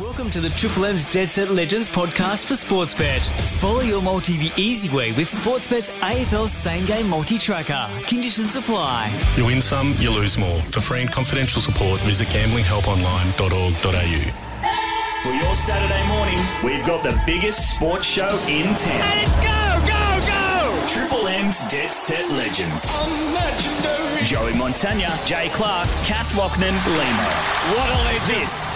Welcome to the Triple M's Dead Set Legends podcast for Sportsbet. Follow your multi the easy way with Sportsbet's AFL Same Game Multi Tracker. Conditions apply. You win some, you lose more. For free and confidential support, visit gamblinghelponline.org.au. For your Saturday morning, we've got the biggest sports show in town. Let's go, go, go! Triple M's Dead Set Legends. legendary. Joey Montagna, Jay Clark, Kath Loughnan, Lehmo. What a legend. This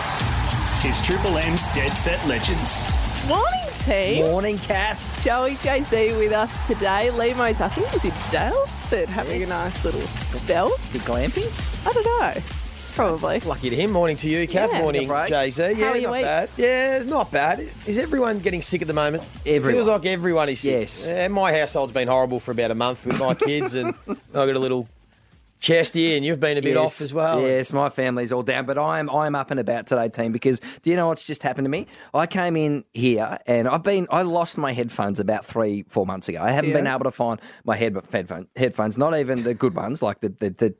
is Triple M's Dead Set Legends. Morning, team. Morning, Kath. Joey JZ with us today. Lehmo's, I think, was in Daylesford having a nice little spell. Bit glamping. I don't know. Probably. Lucky to him. Morning to you, Kath. Yeah. Morning, Jay Z. Yeah, How are your not bad. Yeah, not bad. Is everyone getting sick at the moment? Everyone. Feels like everyone is sick. Yes. Yeah, my household's been horrible for about a month with my kids, and I got a little chesty, and you've been a bit off as well. Yes, my family's all down, but I'm I'm up and about today, team. Because do you know what's just happened to me? I came in here and I've been I lost my headphones about three four months ago. I haven't been able to find my head headphone, headphones, not even the good ones like the the. the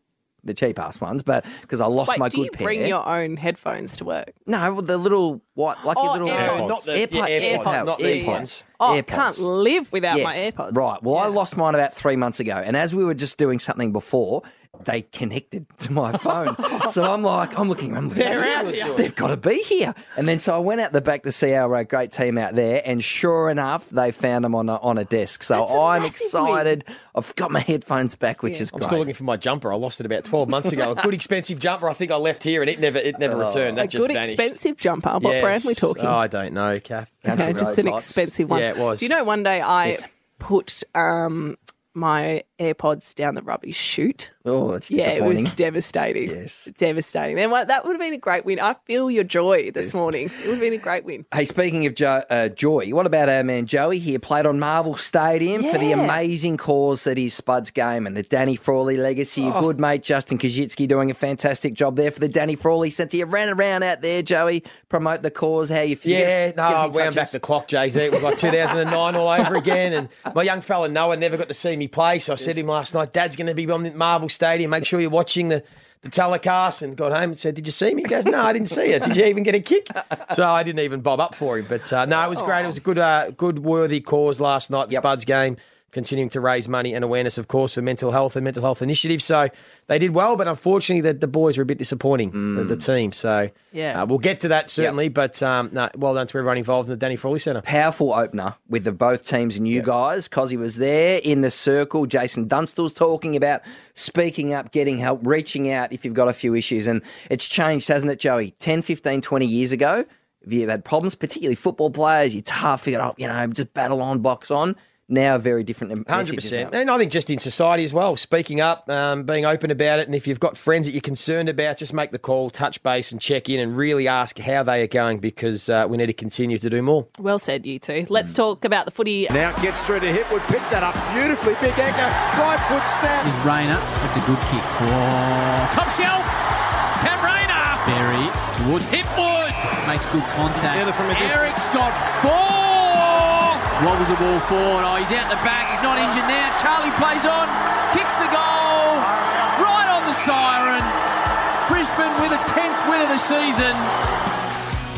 the cheap ass ones, but because I lost Wait, my do good you pair. bring your own headphones to work? no, the little what, like Oh, your little AirPods. Uh, not the- yeah, AirPods, AirPods, not these AirPods. ones. Oh, I AirPods. can't live without my AirPods. Right. Well, I lost mine about three months ago, and as we were just doing something before, they connected to my phone. so I'm like, I'm looking around. They're out here. They've got to be here. And then so I went out the back to see our uh, great team out there, and sure enough, they found them on a, on a desk. So That's a I'm massive excited. I've got my headphones back, which is I'm great. still looking for my jumper. I lost it about 12 months ago. A good expensive jumper. I think I left here, and it never it never returned. That A just good vanished. expensive jumper. What Yes. brand are we talking? Oh, I don't know, Kath. Okay, just an types. expensive one. Yeah, it was. Do you know one day I Yes. put um, my AirPods down the rubbish chute? Oh, it's Yeah, it was devastating. Yes. Devastating. Then what- that would have been a great win. I feel your joy this morning. It would have been a great win. Hey, speaking of jo- uh, Joy, what about our man Joey here? Played on Marvel Stadium for the amazing cause that is Spud's game and the Danny Frawley legacy. Your good mate Justin Koschitzke doing a fantastic job there for the Danny Frawley Centre. You ran around out there, Joey, promote the cause. How you feel? Yeah, no, I wound back the clock, Jay Z. It was like 2009 all over again. And my young fella Noah never got to see me play, so I said to him last night, "Dad's going to be on the Marvel Stadium. Make sure you're watching the." The telecast and got home and said, "Did you see me?" He goes, "No, I didn't see it. Did you even get a kick?" So I didn't even bob up for him. But uh, no, it was great. It was a good, uh, good, worthy cause last night. The Yep. Spuds game, continuing to raise money and awareness, of course, for mental health and mental health initiatives. So they did well, but unfortunately, the, the boys were a bit disappointing. The, the team. So Yeah. uh, we'll get to that certainly. But um, no, well done to everyone involved in the Danny Frawley Centre. Powerful opener with the both teams and you guys. Cozzy was there in the circle. Jason Dunstall's talking about speaking up, getting help, reaching out if you've got a few issues. And it's changed, hasn't it, Joey? 10, 15, 20 years ago, if you've had problems, particularly football players, you're tough, you got, you know, just battle on, box on. Now, very different Hundred percent, and I think just in society as well, speaking up, um, being open about it, and if you've got friends that you're concerned about, just make the call, touch base, and check in, and really ask how they are going because uh, we need to continue to do more. Well said, you two. Let's talk about the footy. Now it gets through to Hipwood, picked that up beautifully. Big anchor, right foot snap. is Rayner. That's a good kick. Oh, top shelf. Cam Rayner. Berry towards Hipwood. Makes good contact. From. Eric's got four. Was the ball for? Oh, he's out the back. He's not injured now. Charlie plays on. Kicks the goal. Right on the siren. Brisbane with a 10th win of the season.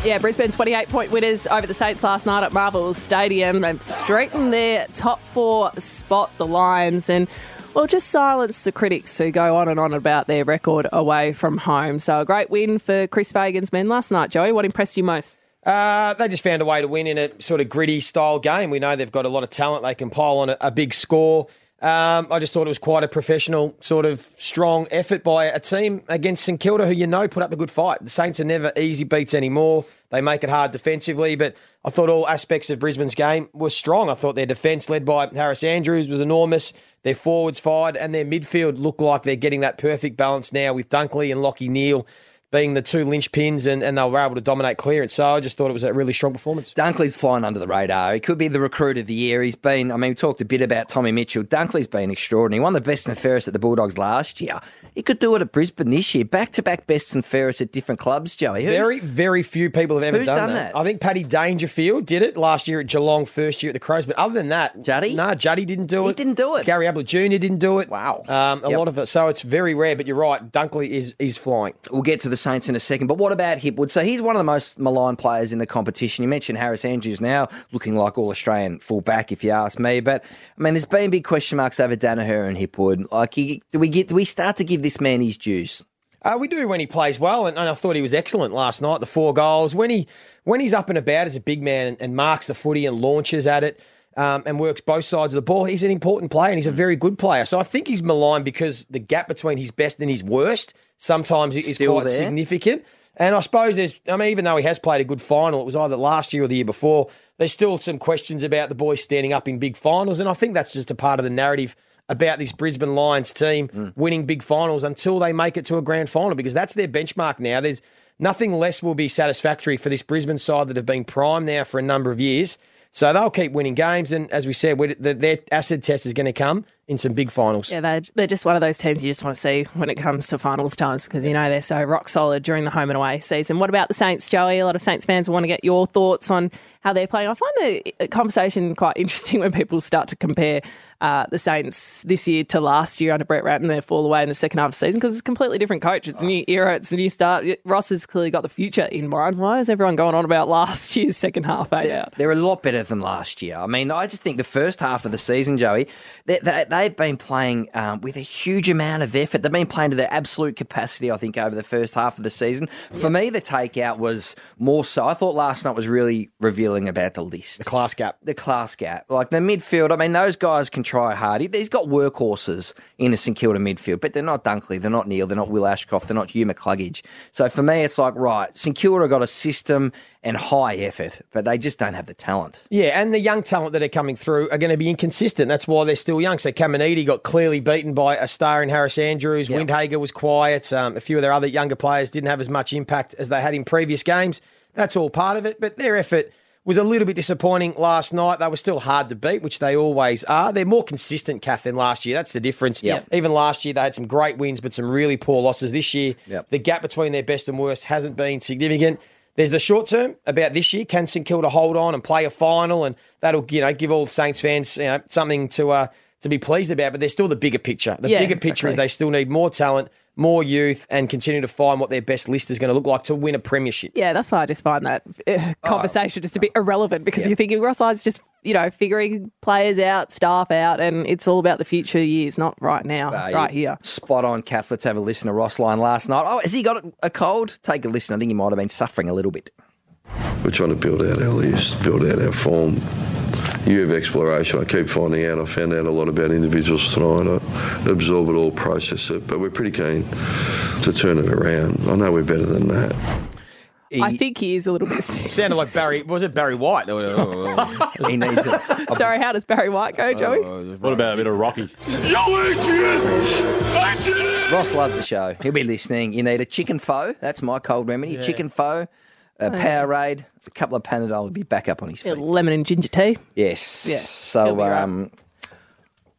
Yeah, Brisbane 28 point winners over the Saints last night at Marvel Stadium. They've strengthened their top four spot, the Lions, and well, just silence the critics who go on and on about their record away from home. So a great win for Chris Fagan's men last night. Joey, what impressed you most? Uh, they just found a way to win in a sort of gritty style game. We know they've got a lot of talent; they can pile on a, a big score. Um, I just thought it was quite a professional, sort of strong effort by a team against St Kilda, who you know put up a good fight. The Saints are never easy beats anymore. They make it hard defensively, but I thought all aspects of Brisbane's game were strong. I thought their defence, led by Harris Andrews, was enormous. Their forwards fired, and their midfield looked like they're getting that perfect balance now with Dunkley and Lachie Neale being the two linchpins, and, and they were able to dominate clearance. So I just thought it was a really strong performance. Dunkley's flying under the radar. He could be the recruit of the year. He's been, I mean, we talked a bit about Tommy Mitchell. Dunkley's been extraordinary. He won the best and fairest at the Bulldogs last year. He could do it at Brisbane this year. Back to back best and fairest at different clubs, Joey. Who's- Very, very few people have ever who's done, done that. that? I think Paddy Dangerfield did it last year at Geelong, first year at the Crows. But other than that, Juddy? no, Juddy didn't do it. He didn't do it. Gary Ablett Jr. didn't do it. Wow. um, a Yep. lot of it. So it's very rare. But you're right, Dunkley is is flying. We'll get to the Saints in a second, but what about Hipwood? So he's one of the most maligned players in the competition. You mentioned Harris Andrews now looking like all Australian fullback, if you ask me. But I mean, there's been big question marks over Danaher and Hipwood. Like, he, do we get? Do we start to give this man his dues? Uh, we do when he plays well, and, and I thought he was excellent last night. The four goals when he when he's up and about as a big man and, and marks the footy and launches at it. Um, and works both sides of the ball. He's an important player and he's a very good player. So I think he's maligned because the gap between his best and his worst sometimes is Still quite there? significant. And I suppose there's, I mean, even though he has played a good final, it was either last year or the year before, there's still some questions about the boys standing up in big finals. And I think that's just a part of the narrative about this Brisbane Lions team Mm. winning big finals until they make it to a grand final because that's their benchmark now. There's nothing less will be satisfactory for this Brisbane side that have been primed now for a number of years. So they'll keep winning games. And as we said, we- the- their acid test is going to come in some big finals. Yeah, they're, they're just one of those teams you just want to see when it comes to finals times because you know they're so rock solid during the home and away season. What about the Saints, Joey? A lot of Saints fans want to get your thoughts on how they're playing. I find the uh, conversation quite interesting when people start to compare uh, the Saints this year to last year under Brett Ratten. They fall away in the second half of the season because it's a completely different coach. It's a new era. It's a new start. Ross has clearly got the future in mind. Why is everyone going on about last year's second half? Eh? Yeah. They're a lot better than last year. I mean, I just think the first half of the season, Joey, they, they, they've been playing um, with a huge amount of effort. They've been playing to their absolute capacity, I think, over the first half of the season. For me, the takeout was more so. I thought last night was really revealing about the list. The class gap. the class gap. Like the midfield, I mean, those guys can try hard. He's got workhorses in the St Kilda midfield, but they're not Dunkley, they're not Neale, they're not Will Ashcroft, they're not Hugh McCluggage. So for me, it's like, right, St Kilda got a system and high effort, but they just don't have the talent. Yeah, and the young talent that are coming through are going to be inconsistent. That's why they're still young. So Caminiti got clearly beaten by a star in Harris Andrews. Yep. Windhager was quiet. Um, a few of their other younger players didn't have as much impact as they had in previous games. That's all part of it. But their effort was a little bit disappointing last night. They were still hard to beat, which they always are. They're more consistent, Kath, than last year. That's the difference. Yep. Even last year, they had some great wins, but some really poor losses. This year, Yep. the gap between their best and worst hasn't been significant. There's the short term about this year. Can St Kilda hold on and play a final, and that'll you know give all Saints fans you know something to uh, to be pleased about. But there's still the bigger picture. The Yeah, bigger picture is they still need more talent, more youth, and continue to find what their best list is going to look like to win a premiership. Yeah, that's why I just find that uh, conversation just a bit irrelevant because you're thinking Ross Hyde's just, you know, figuring players out, staff out, and it's all about the future years, not right now, Uh, right here. Spot on, Kath. Let's have a listen to Ross Lyon last night. Oh, has he got a cold? Take a listen. I think he might have been suffering a little bit. We're trying to build out our list, build out our form. Year of exploration. I keep finding out. I found out a lot about individuals tonight. I absorb it all, process it, but we're pretty keen to turn it around. I know we're better than that. I think he is a little bit sick. Sounded like Barry. Was it Barry White? He needs it. Sorry, how does Barry White go, Joey? Oh, oh, oh. What about a bit of Rocky? Ross loves the show. He'll be listening. You need a chicken pho. That's my cold remedy. Chicken pho, a Powerade, a couple of Panadol. He'll be back up on his Yeah, feet. lemon and ginger tea. Yes. Yeah, he'll So, be right. um,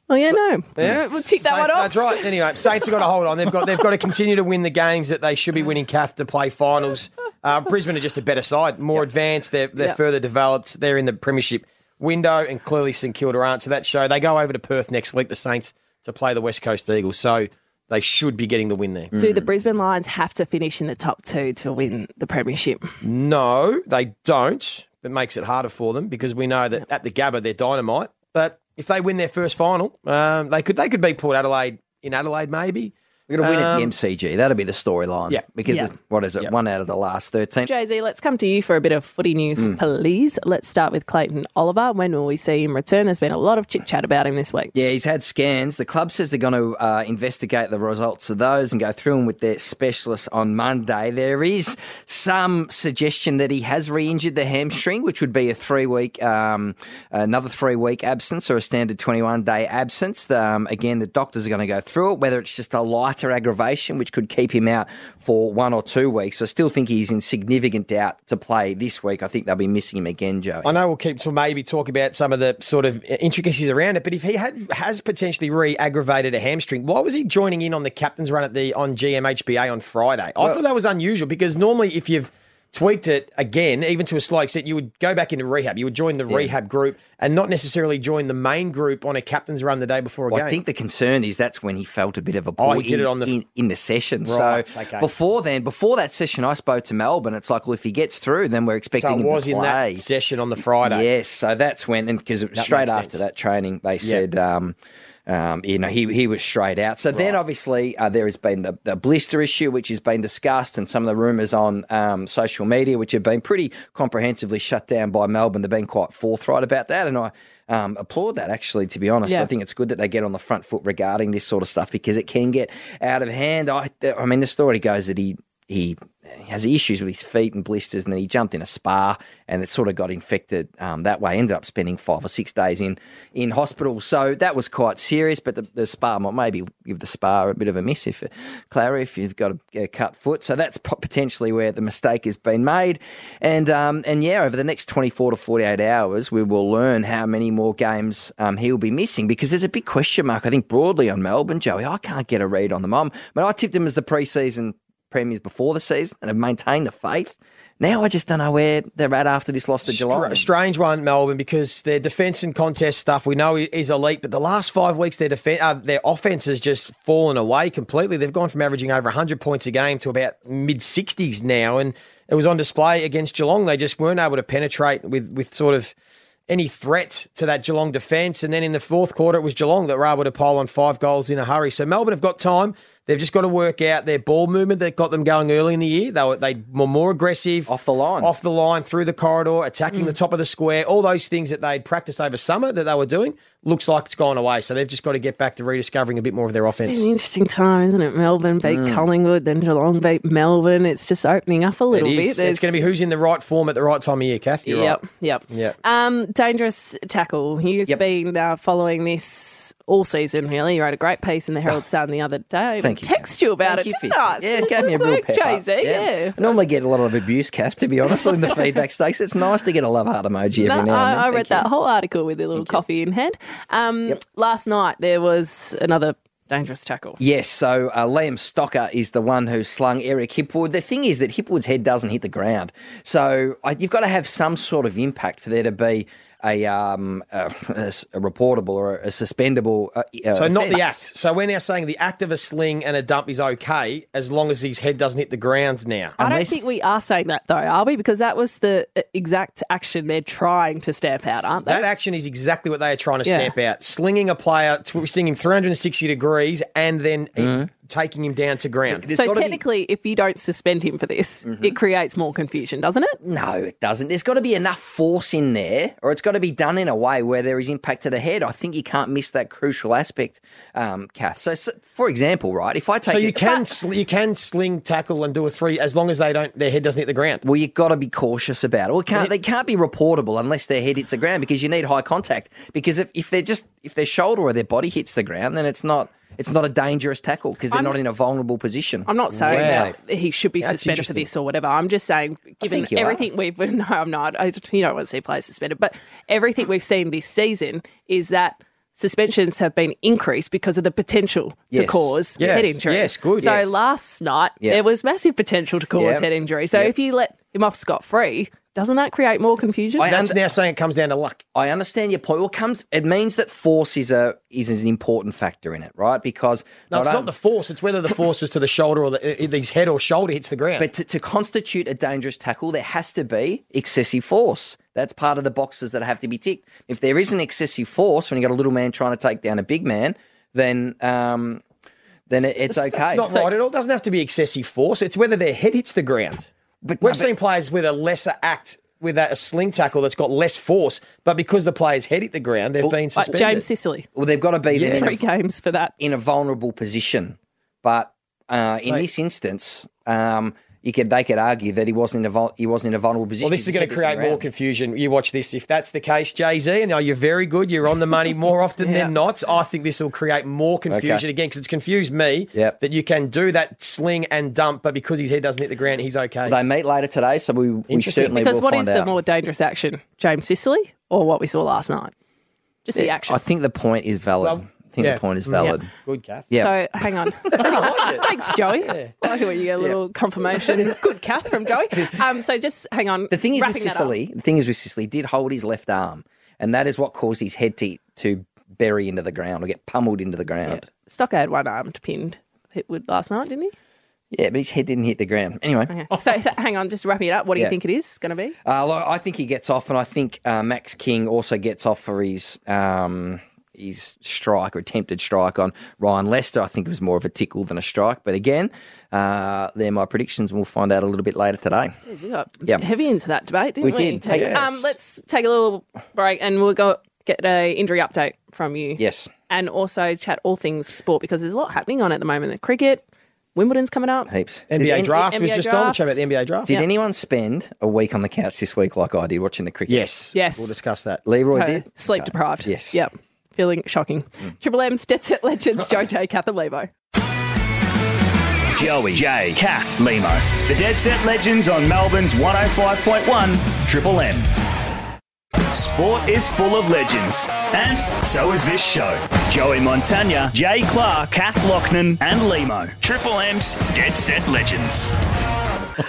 Oh yeah, no, Yeah, we'll tick that Saints- one off. That's right. Anyway, Saints have got to hold on. They've got they've got to continue to win the games that they should be winning. Calf to play finals. Uh, Brisbane are just a better side, more advanced. They're they're Yep. further developed. They're in the premiership window, and clearly St Kilda aren't. So that show they go over to Perth next week. The Saints to play the West Coast Eagles. So they should be getting the win there. Do the Brisbane Lions have to finish in the top two to win the premiership? No, they don't. It makes it harder for them because we know that at the Gabba they're dynamite. But if they win their first final, um, they could they could beat Port Adelaide in Adelaide maybe. We're going to win at the Um, MCG. That'll be the storyline. Yeah. Because, Yeah. the- what is it? Yeah. One out of the last 13. Jay Z, let's come to you for a bit of footy news, Mm. please. Let's start with Clayton Oliver. When will we see him return? There's been a lot of chit chat about him this week. Yeah, he's had scans. The club says they're going to uh, investigate the results of those and go through them with their specialists on Monday. There is some suggestion that he has re-injured the hamstring, which would be a three-week, um, another three-week absence or a standard 21-day absence. Um, again, the doctors are going to go through it, whether it's just a lighter aggravation, which could keep him out for one or two weeks. I still think he's in significant doubt to play this week. I think they'll be missing him again, Joe. I know we'll keep to maybe talk about some of the sort of intricacies around it, but if he had has potentially re-aggravated a hamstring, why was he joining in on the captain's run at the on GMHBA on Friday? I thought that was unusual because normally if you've tweaked it again, even to a slight extent, you would go back into rehab. You would join the rehab group and not necessarily join the main group on a captain's run the day before a Well, game. I think the concern is that's when he felt a bit of a Oh, pull he did in, it on the- in, in the session. Right, so okay. before then, before that session, I spoke to Melbourne. It's like, well, if he gets through, then we're expecting so it him was to in play. that session on the Friday. Yes, so that's when, and because straight after sense. that training, they said, um, um, you know, he, he was straight out. So then, obviously, uh, there has been the, the blister issue, which has been discussed, and some of the rumours on um, social media, which have been pretty comprehensively shut down by Melbourne. They've been quite forthright about that, and I um, applaud that. Actually, to be honest, Yeah. I think it's good that they get on the front foot regarding this sort of stuff because it can get out of hand. I, I mean, the story goes that he he has issues with his feet and blisters, and then he jumped in a spa, and it sort of got infected um, that way. Ended up spending five or six days in in hospital, so that was quite serious. But the, the spa might maybe give the spa a bit of a miss if Clarry, if you've got a, a cut foot. So that's potentially where the mistake has been made, and um, and yeah, over the next twenty four to forty eight hours, we will learn how many more games um, he will be missing because there's a big question mark. I think broadly on Melbourne, Joey. I can't get a read on them. I'm, but I tipped him as the preseason premiers before the season and have maintained the faith. Now I just don't know where they're at after this loss to Geelong. Str- strange one, Melbourne, because their defence and contest stuff we know is elite, but the last five weeks their defen uh, their offense has just fallen away completely. They've gone from averaging over 100 points a game to about mid 60s now, and it was on display against Geelong. They just weren't able to penetrate with with sort of any threat to that Geelong defence. And then in the fourth quarter, it was Geelong that were able to pile on five goals in a hurry. So Melbourne have got time. They've just got to work out their ball movement that got them going early in the year. They were, they were more aggressive. Off the line. Off the line, through the corridor, attacking mm. the top of the square. All those things that they'd practiced over summer that they were doing looks like it's gone away. So they've just got to get back to rediscovering a bit more of their offense. It's an interesting time, isn't it? Melbourne beat Collingwood, then Geelong beat Melbourne. It's just opening up a little is. bit. It's going to be who's in the right form at the right time of year, Kath. You're Yep, right. yep. Yep. Um, dangerous tackle. You've Yep. been uh, following this all season, really. You wrote a great piece in the Herald Sun the other day. I even Thank you, text you about Thank it, you, didn't. I? Yeah, it gave me a real pep. Jay-Z, yeah. I normally get a lot of abuse, Kath, to be honest, in the feedback stakes. It's nice to get a love heart emoji every No, now and then. I, I Thank read you. that whole article with a little coffee in hand. Um, Last night there was another dangerous tackle. Yes, so uh, Liam Stocker is the one who slung Eric Hipwood. The thing is that Hipwood's head doesn't hit the ground, so I, you've got to have some sort of impact for there to be a, um, a, a s- a reportable or a suspendable. Uh, uh, So not the act. So we're now saying the act of a sling and a dump is okay as long as his head doesn't hit the ground now. I don't think we are saying that though, are we? Because that was the uh, exact action they're trying to stamp out, aren't they? That action is exactly what they are trying to Yeah. stamp out. Slinging a player, twisting him 360 degrees, and then Mm-hmm. Taking him down to ground. There's so gotta be- technically, if you don't suspend him for this, it creates more confusion, doesn't it? No, it doesn't. There's got to be enough force in there, or it's got to be done in a way where there is impact to the head. I think you can't miss that crucial aspect, um, Kath. So, so, for example, right, if I take So you it- can sl- you can sling tackle and do a three as long as they don't their head doesn't hit the ground. Well, you've got to be cautious about it. Well, can't, they can't be reportable unless their head hits the ground because you need high contact. Because if, if they're just if their shoulder or their body hits the ground, then it's not it's not a dangerous tackle because they're I'm- not in a vulnerable position. I'm not mm. saying Wow. that he should be That's suspended for this or whatever. I'm just saying, given think you are. everything we've no, I'm not. I, you don't want to see players suspended, but everything we've seen this season is that suspensions have been increased because of the potential to cause Yes. head injury. Yes, good, So yes. last night Yeah. there was massive potential to cause Yep. head injury. So Yep. if you let him off scot free, doesn't that create more confusion? I That's under- now saying it comes down to luck. I understand your point. Well, it comes it means that force is a is an important factor in it, right? Because No, it's on- not the force. It's whether the force was to the shoulder or the, his head or shoulder hits the ground. But to, to constitute a dangerous tackle, there has to be excessive force. That's part of the boxes that have to be ticked. If there isn't excessive force when you got a little man trying to take down a big man, then um, then it, it's okay. That's not So- right at all. It doesn't have to be excessive force. It's whether their head hits the ground. But- We've no, but- seen players with a lesser act, with a, a sling tackle that's got less force, but because the player's head hit the ground, they've been like suspended. James Sicily, Well, they've got to be in, three a, games for that. in a vulnerable position. But uh, in this instance, um, you could they could argue that he wasn't in a vul- he wasn't in a vulnerable position. Well, this is going to create more confusion. You watch this. If that's the case, Jay Z, and you're very good, you're on the money more often than not. I think this will create more confusion Okay. again because it's confused me Yep. that you can do that sling and dump, but because his head doesn't hit the ground, he's okay. They meet later today, so we, we certainly Because will what find is the more dangerous action, James Sicily or what we saw last night? Just the action. I think the point is valid. Well, I think Yeah. the point is valid. Good, Kath. Yeah. So hang on. Thanks, Joey. I like it when you get a little confirmation. Good Kath from Joey. Um, so just hang on. The thing is with Wrapping that up. Sicily, the thing is with Sicily, did hold his left arm, and that is what caused his head to to bury into the ground or get pummeled into the ground. Stocker had one armed pinned hit with last night, didn't he? Yeah, but his head didn't hit the ground. Anyway, Okay. So, so hang on, just wrapping it up. What do you Yeah. think it is going to be? uh, like, I think he gets off, and I think uh, Max King also gets off for his um, his strike or attempted strike on Ryan Lester. I think it was more of a tickle than a strike, but again, uh, they're my predictions, and we'll find out a little bit later today. We got Yep. heavy into that debate, didn't We we? did. Take- Yes. um, let's take a little break and we'll go get a injury update from you. Yes. And also chat all things sport because there's a lot happening on at the moment. The cricket, Wimbledon's coming up. Heaps. NBA Did any- draft was NBA just on. draft. Chat about the NBA draft. Did anyone spend a week on the couch this week like I did watching the cricket? Yes. Yes. We'll discuss that. Leroy Okay. did. Sleep deprived. Yes. Yep. Feeling shocking. Mm. Triple M's Dead Set Legends, Joe J, Kath and Levo. Joey, J. Kath, Lehmo. The Dead Set Legends on Melbourne's 105.1 Triple M. Sport is full of legends, and so is this show. Joey Montagna, Jay Clark, Kath Loughnan, and Lehmo. Triple M's Dead Set Legends.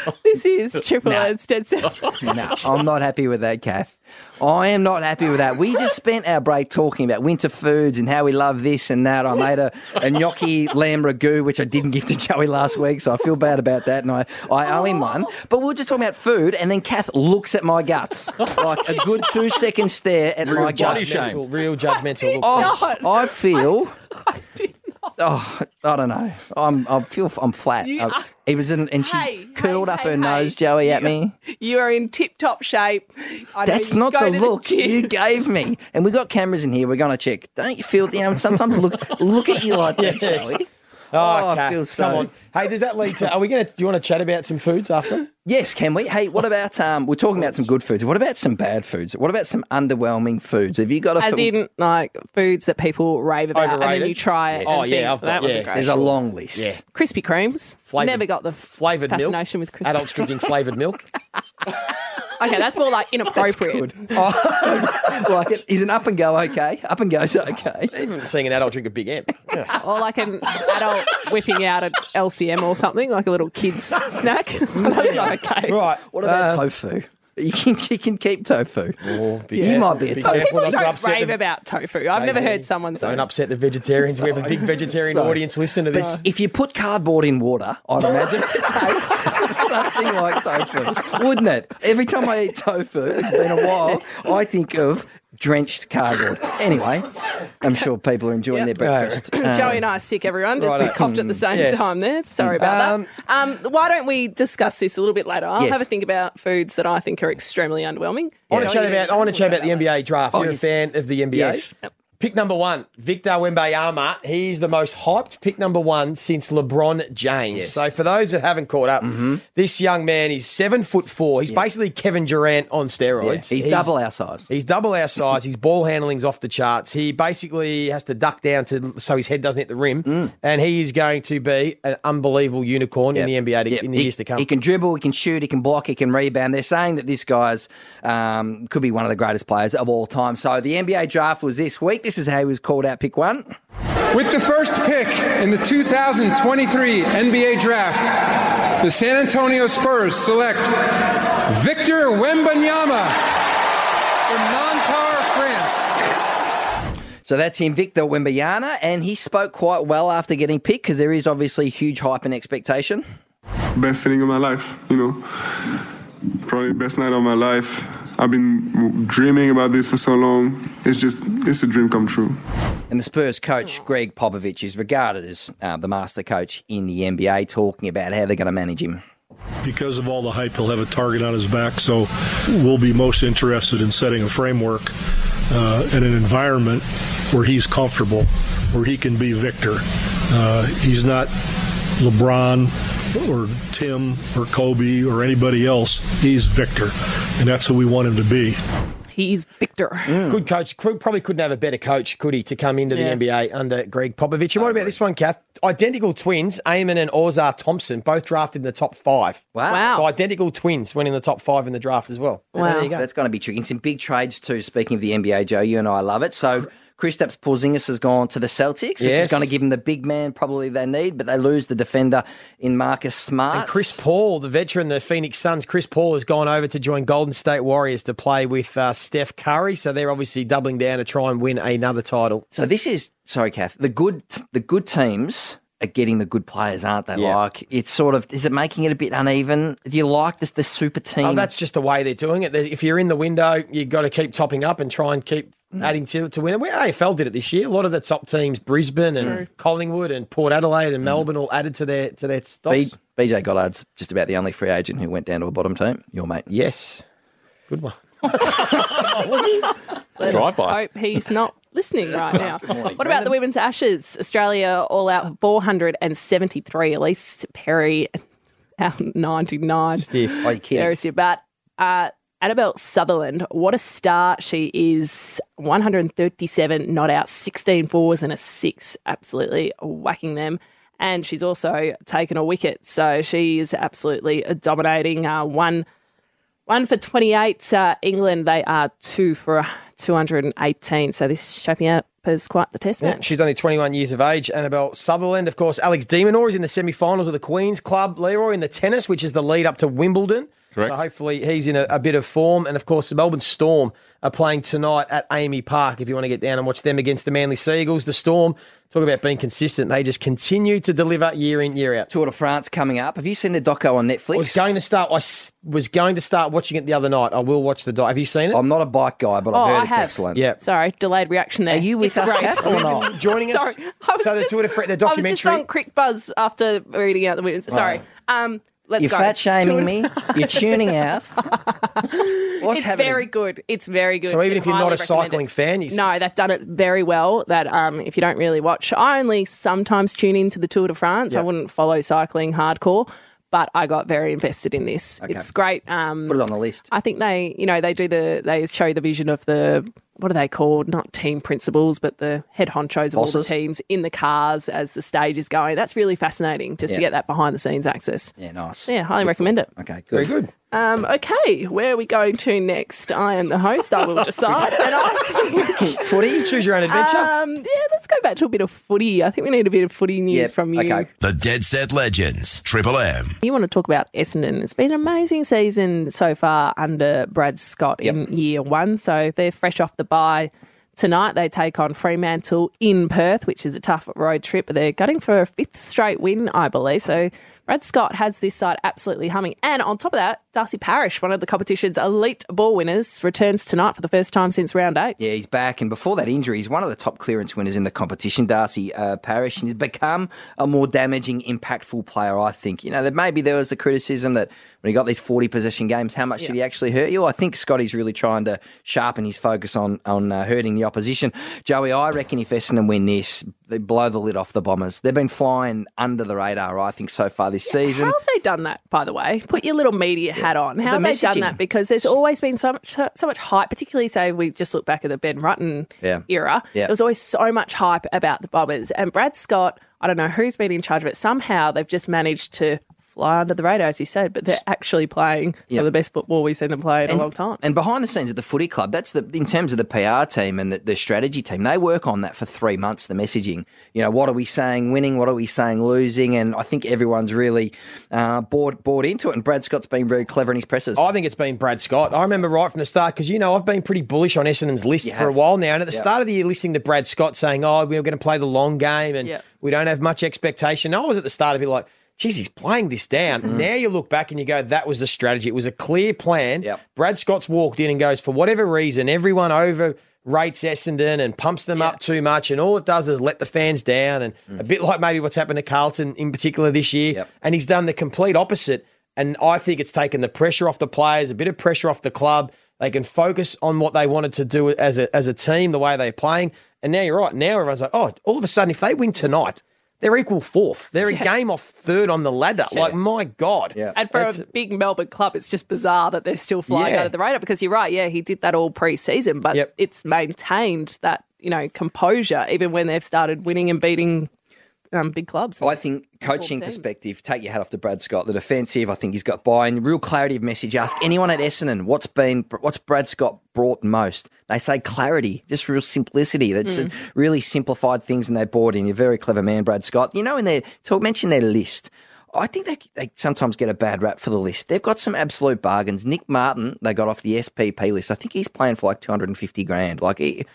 This is Triple Nah. M's Dead Set. No, I'm not happy with that, Kath. I am not happy with that. We just spent our break talking about winter foods and how we love this and that. I made a, a gnocchi lamb ragu, which I didn't give to Joey last week, so I feel bad about that, and I, I owe him one. But we were just talking about food, and then Kath looks at my guts like a good two second stare at my guts. Judgmental, real judgmental. Oh look. Oh, I feel. did Oh, I don't know. I'm. I feel. I'm flat. You uh, I- he was in, and she Hey, curled hey, up hey, her nose, hey. Joey, at You- me. You are in tip top shape. I That's you not the to look you gave me. And we got cameras in here. We're going to check. Don't you feel? You know, sometimes look look at you like that, Yes. Joey. Ah, oh, I Kath, feel so- Come on. Hey, does that lead to? Are we going to? Do you want to chat about some foods after? Yes, can we? Hey, what about um? We're talking about some good foods. What about some bad foods? What about some underwhelming foods? Have you got a? As fi- in, like foods that people rave about, and then you try it. Oh, and yeah, think, I've got- that was yeah. a great. There's a long list. Yeah. Krispy Kremes. Flavoured- Never got the Flavoured milk. fascination with Krispy. Adults drinking flavoured milk. Okay, that's more like inappropriate. like, is an up and go okay? Up and go's okay. Even seeing an adult drink a Big M. or like an adult whipping out an LCM or something, like a little kid's snack. that's not okay. Right. What about uh, tofu? You can you can keep tofu. be you careful, might be a be tofu. careful People not to don't upset rave the- about tofu. I've never heard someone say. Don't upset the vegetarians. we have a big vegetarian So- audience. Listen to this. If you put cardboard in water, I'd imagine it tastes something like tofu, wouldn't it? Every time I eat tofu, it's been a while, I think of drenched cardboard. Anyway, I'm sure people are enjoying Yep. their breakfast. Joey and I are sick, everyone. Just we coughed at the same Yes. time there. Sorry about Um, that. Um, why don't we discuss this a little bit later? I'll Yes. have a think about foods that I think are extremely underwhelming. I want to chat you about. I want to chat about the NBA draft. You're a fan of the NBA. Yes. Pick number one, Victor Wembanyama. He's the most hyped pick number one since LeBron James. Yes. So for those that haven't caught up, this young man is seven foot four. He's basically Kevin Durant on steroids. He's, double our size. He's double our size. His ball handling's off the charts. He basically has to duck down to so his head doesn't hit the rim, and he is going to be an unbelievable unicorn in the NBA to, Yep. in the he, years to come. He can dribble, he can shoot, he can block, he can rebound. They're saying that this guy's um, could be one of the greatest players of all time. So the NBA draft was this week. This is how he was called out. Pick one. With the first pick in the 2023 NBA Draft, the San Antonio Spurs select Victor Wembanyama from Nanterre, France. So that's him, Victor Wembanyama, and he spoke quite well after getting picked because there is obviously huge hype and expectation. best feeling of my life, you know. Probably best night of my life. I've been dreaming about this for so long. It's just, it's a dream come true. And the Spurs coach, Gregg Popovich, is regarded as uh, the master coach in the NBA, talking about how they're going to manage him. Because of all the hype, he'll have a target on his back. So we'll be most interested in setting a framework uh, and an environment where he's comfortable, where he can be Victor. Uh, he's not LeBron or Tim or Kobe or anybody else. He's Victor, and that's who we want him to be. He's Victor. Mm. Good coach. Probably couldn't have a better coach, could he, to come into Yeah. the NBA under Gregg Popovich. And what about this one, Kath? Identical twins, Amen and Ausar Thompson, both drafted in the top five. Wow. Wow. So identical twins went in the top five in the draft as well. Wow. There you go. That's going to be tricky. And some big trades too. Speaking of the NBA, Joe, you and I love it. So Kristaps Porzingis has gone to the Celtics, which is going to give them the big man probably they need, but they lose the defender in Marcus Smart. And Chris Paul, the veteran, the Phoenix Suns, Chris Paul has gone over to join Golden State Warriors to play with uh, Steph Curry. So they're obviously doubling down to try and win another title. So this is sorry, Kath. The good the good teams are getting the good players, aren't they? Yeah. Like it's sort of is it making it a bit uneven? Do you like this the super team? Oh, that's just the way they're doing it. There's, if you're in the window, you've got to keep topping up and try and keep Mm. adding to to win it. Well, AFL did it this year. A lot of the top teams, Brisbane and True. Collingwood and Port Adelaide and Melbourne, all added to their to their B- BJ Gollard's just about the only free agent who went down to a bottom team. Your mate. Yes. Good one. Let's Drive-by. hope he's not listening right now. what about the women's Ashes? Australia all out 473. Ellyse Perry out 99. Stiff. Oh, you kidding? Very stiff. But uh, Annabel Sutherland, what a star she is. 137 not out, 16 fours and a six. Absolutely whacking them. And she's also taken a wicket. So she is absolutely dominating. Uh, one one for 28. Uh, England, they are two for 218. So this is shaping up as quite the test Yeah, match. she's only 21 years of age. Annabel Sutherland, of course. Alex de Minaur is in the semi-finals of the Queen's Club. Leroy in the tennis, which is the lead up to Wimbledon. Correct. So hopefully he's in a, a bit of form. And of course, the Melbourne Storm are playing tonight at AAMI Park. If you want to get down and watch them against the Manly Sea Eagles, the Storm talk about being consistent. They just continue to deliver year in year out. Tour de France coming up. Have you seen the doco on Netflix? I was going to start. I was going to start watching it the other night. I will watch the. Di- have you seen it? I'm not a bike guy, but Oh, I've heard I it's have. excellent. Yeah. Sorry, delayed reaction there. Are you with it's us, great. Kath, or not? Joining us? Sorry, I was So the just, Tour de Fran- the documentary. I was just on Cricbuzz after reading out the women's. Sorry. Um, let's You're go. fat shaming me. You're tuning out. What's it's happening? very good. It's very good. So even if you're not a cycling fan, you s- no, they've done it very well. That um, if you don't really watch, I only sometimes tune into the Tour de France. I wouldn't follow cycling hardcore, but I got very invested in this. Okay. It's great. Um, Put it on the list. I think they, you know, they do the they show the vision of the what are they called? Not team principals, but the head honchos of all the teams in the cars as the stage is going. That's really fascinating just Yeah. to get that behind the scenes access. Yeah, nice. Yeah, highly recommend it. Okay, good. Very good. good. Um, okay, where are we going to next? I am the host. I will decide. and I think, Footy, choose your own adventure. um, yeah, let's go back to a bit of footy. I think we need a bit of footy news Yep, from you. okay. The Dead Set Legends, Triple M. You want to talk about Essendon? It's been an amazing season so far under Brad Scott in year one. So they're fresh off the bye. Tonight they take on Fremantle in Perth, which is a tough road trip, but they're gutting for a fifth straight win, I believe. So Brad Scott has this side absolutely humming. And on top of that, Darcy Parish, one of the competition's elite ball winners, returns tonight for the first time since round eight. Yeah, he's back, and before that injury, he's one of the top clearance winners in the competition, Darcy uh, Parish, and he's become a more damaging, impactful player. I think. You know, that maybe there was the criticism that when he got these forty possession games, how much did he actually hurt you? I think Scotty's really trying to sharpen his focus on on uh, hurting the opposition. Joey, I reckon if Essendon win this, they blow the lid off the Bombers. They've been flying under the radar, I think, so far this season. How have they done that, by the way? Put your little media hat on. How The have they done that? Because there's always been so much, so, so much hype, particularly, say, we just look back at the Ben Rutten Yeah. era. Yeah. There was always so much hype about the Bombers. And Brad Scott, I don't know who's been in charge of it. Somehow they've just managed to fly under the radar, as you said, but they're actually playing Yeah. for the best football we've seen them play in a long time. And behind the scenes at the footy club, that's the in terms of the PR team and the, the strategy team, they work on that for three months. The messaging, you know, what are we saying winning? What are we saying losing? And I think everyone's really uh, bought bought into it. And Brad Scott's been very clever in his presses. I think it's been Brad Scott. I remember right from the start because you know I've been pretty bullish on Essendon's list You for a while now. And at the Yeah. start of the year, listening to Brad Scott saying, "Oh, we're going to play the long game and Yeah. we don't have much expectation." I was at the start of it like, "Geez, he's playing this down." Mm-hmm. Now you look back and you go, "That was the strategy. It was a clear plan." Yep. Brad Scott's walked in and goes, "For whatever reason, everyone over." Rates Essendon and pumps them up too much, and all it does is let the fans down, and a bit like maybe what's happened to Carlton in particular this year. Mm. Yep. And he's done the complete opposite. And I think it's taken the pressure off the players, a bit of pressure off the club. They can focus on what they wanted to do as a, as a team, the way they're playing. And now you're right. Now everyone's like, oh, all of a sudden, if they win tonight, they're equal fourth. They're a game off third on the ladder. Like, my God. Yeah. And for That's- a big Melbourne club, it's just bizarre that they're still flying Yeah. under the radar because you're right. Yeah, he did that all pre-season, but Yep. it's maintained that you know composure even when they've started winning and beating um, big clubs. I think coaching perspective, take your hat off to Brad Scott. The defensive, I think he's got buy-in, real clarity of message. Ask anyone at Essendon what's been what's Brad Scott brought most. They say clarity, just real simplicity. That's Mm. really simplified things, and they bought in. You're a very clever man, Brad Scott. You know, in their talk, mention their list. I think they, they sometimes get a bad rap for the list. They've got some absolute bargains. Nick Martin, they got off the SSP list. I think he's playing for like 250 grand. Like, he,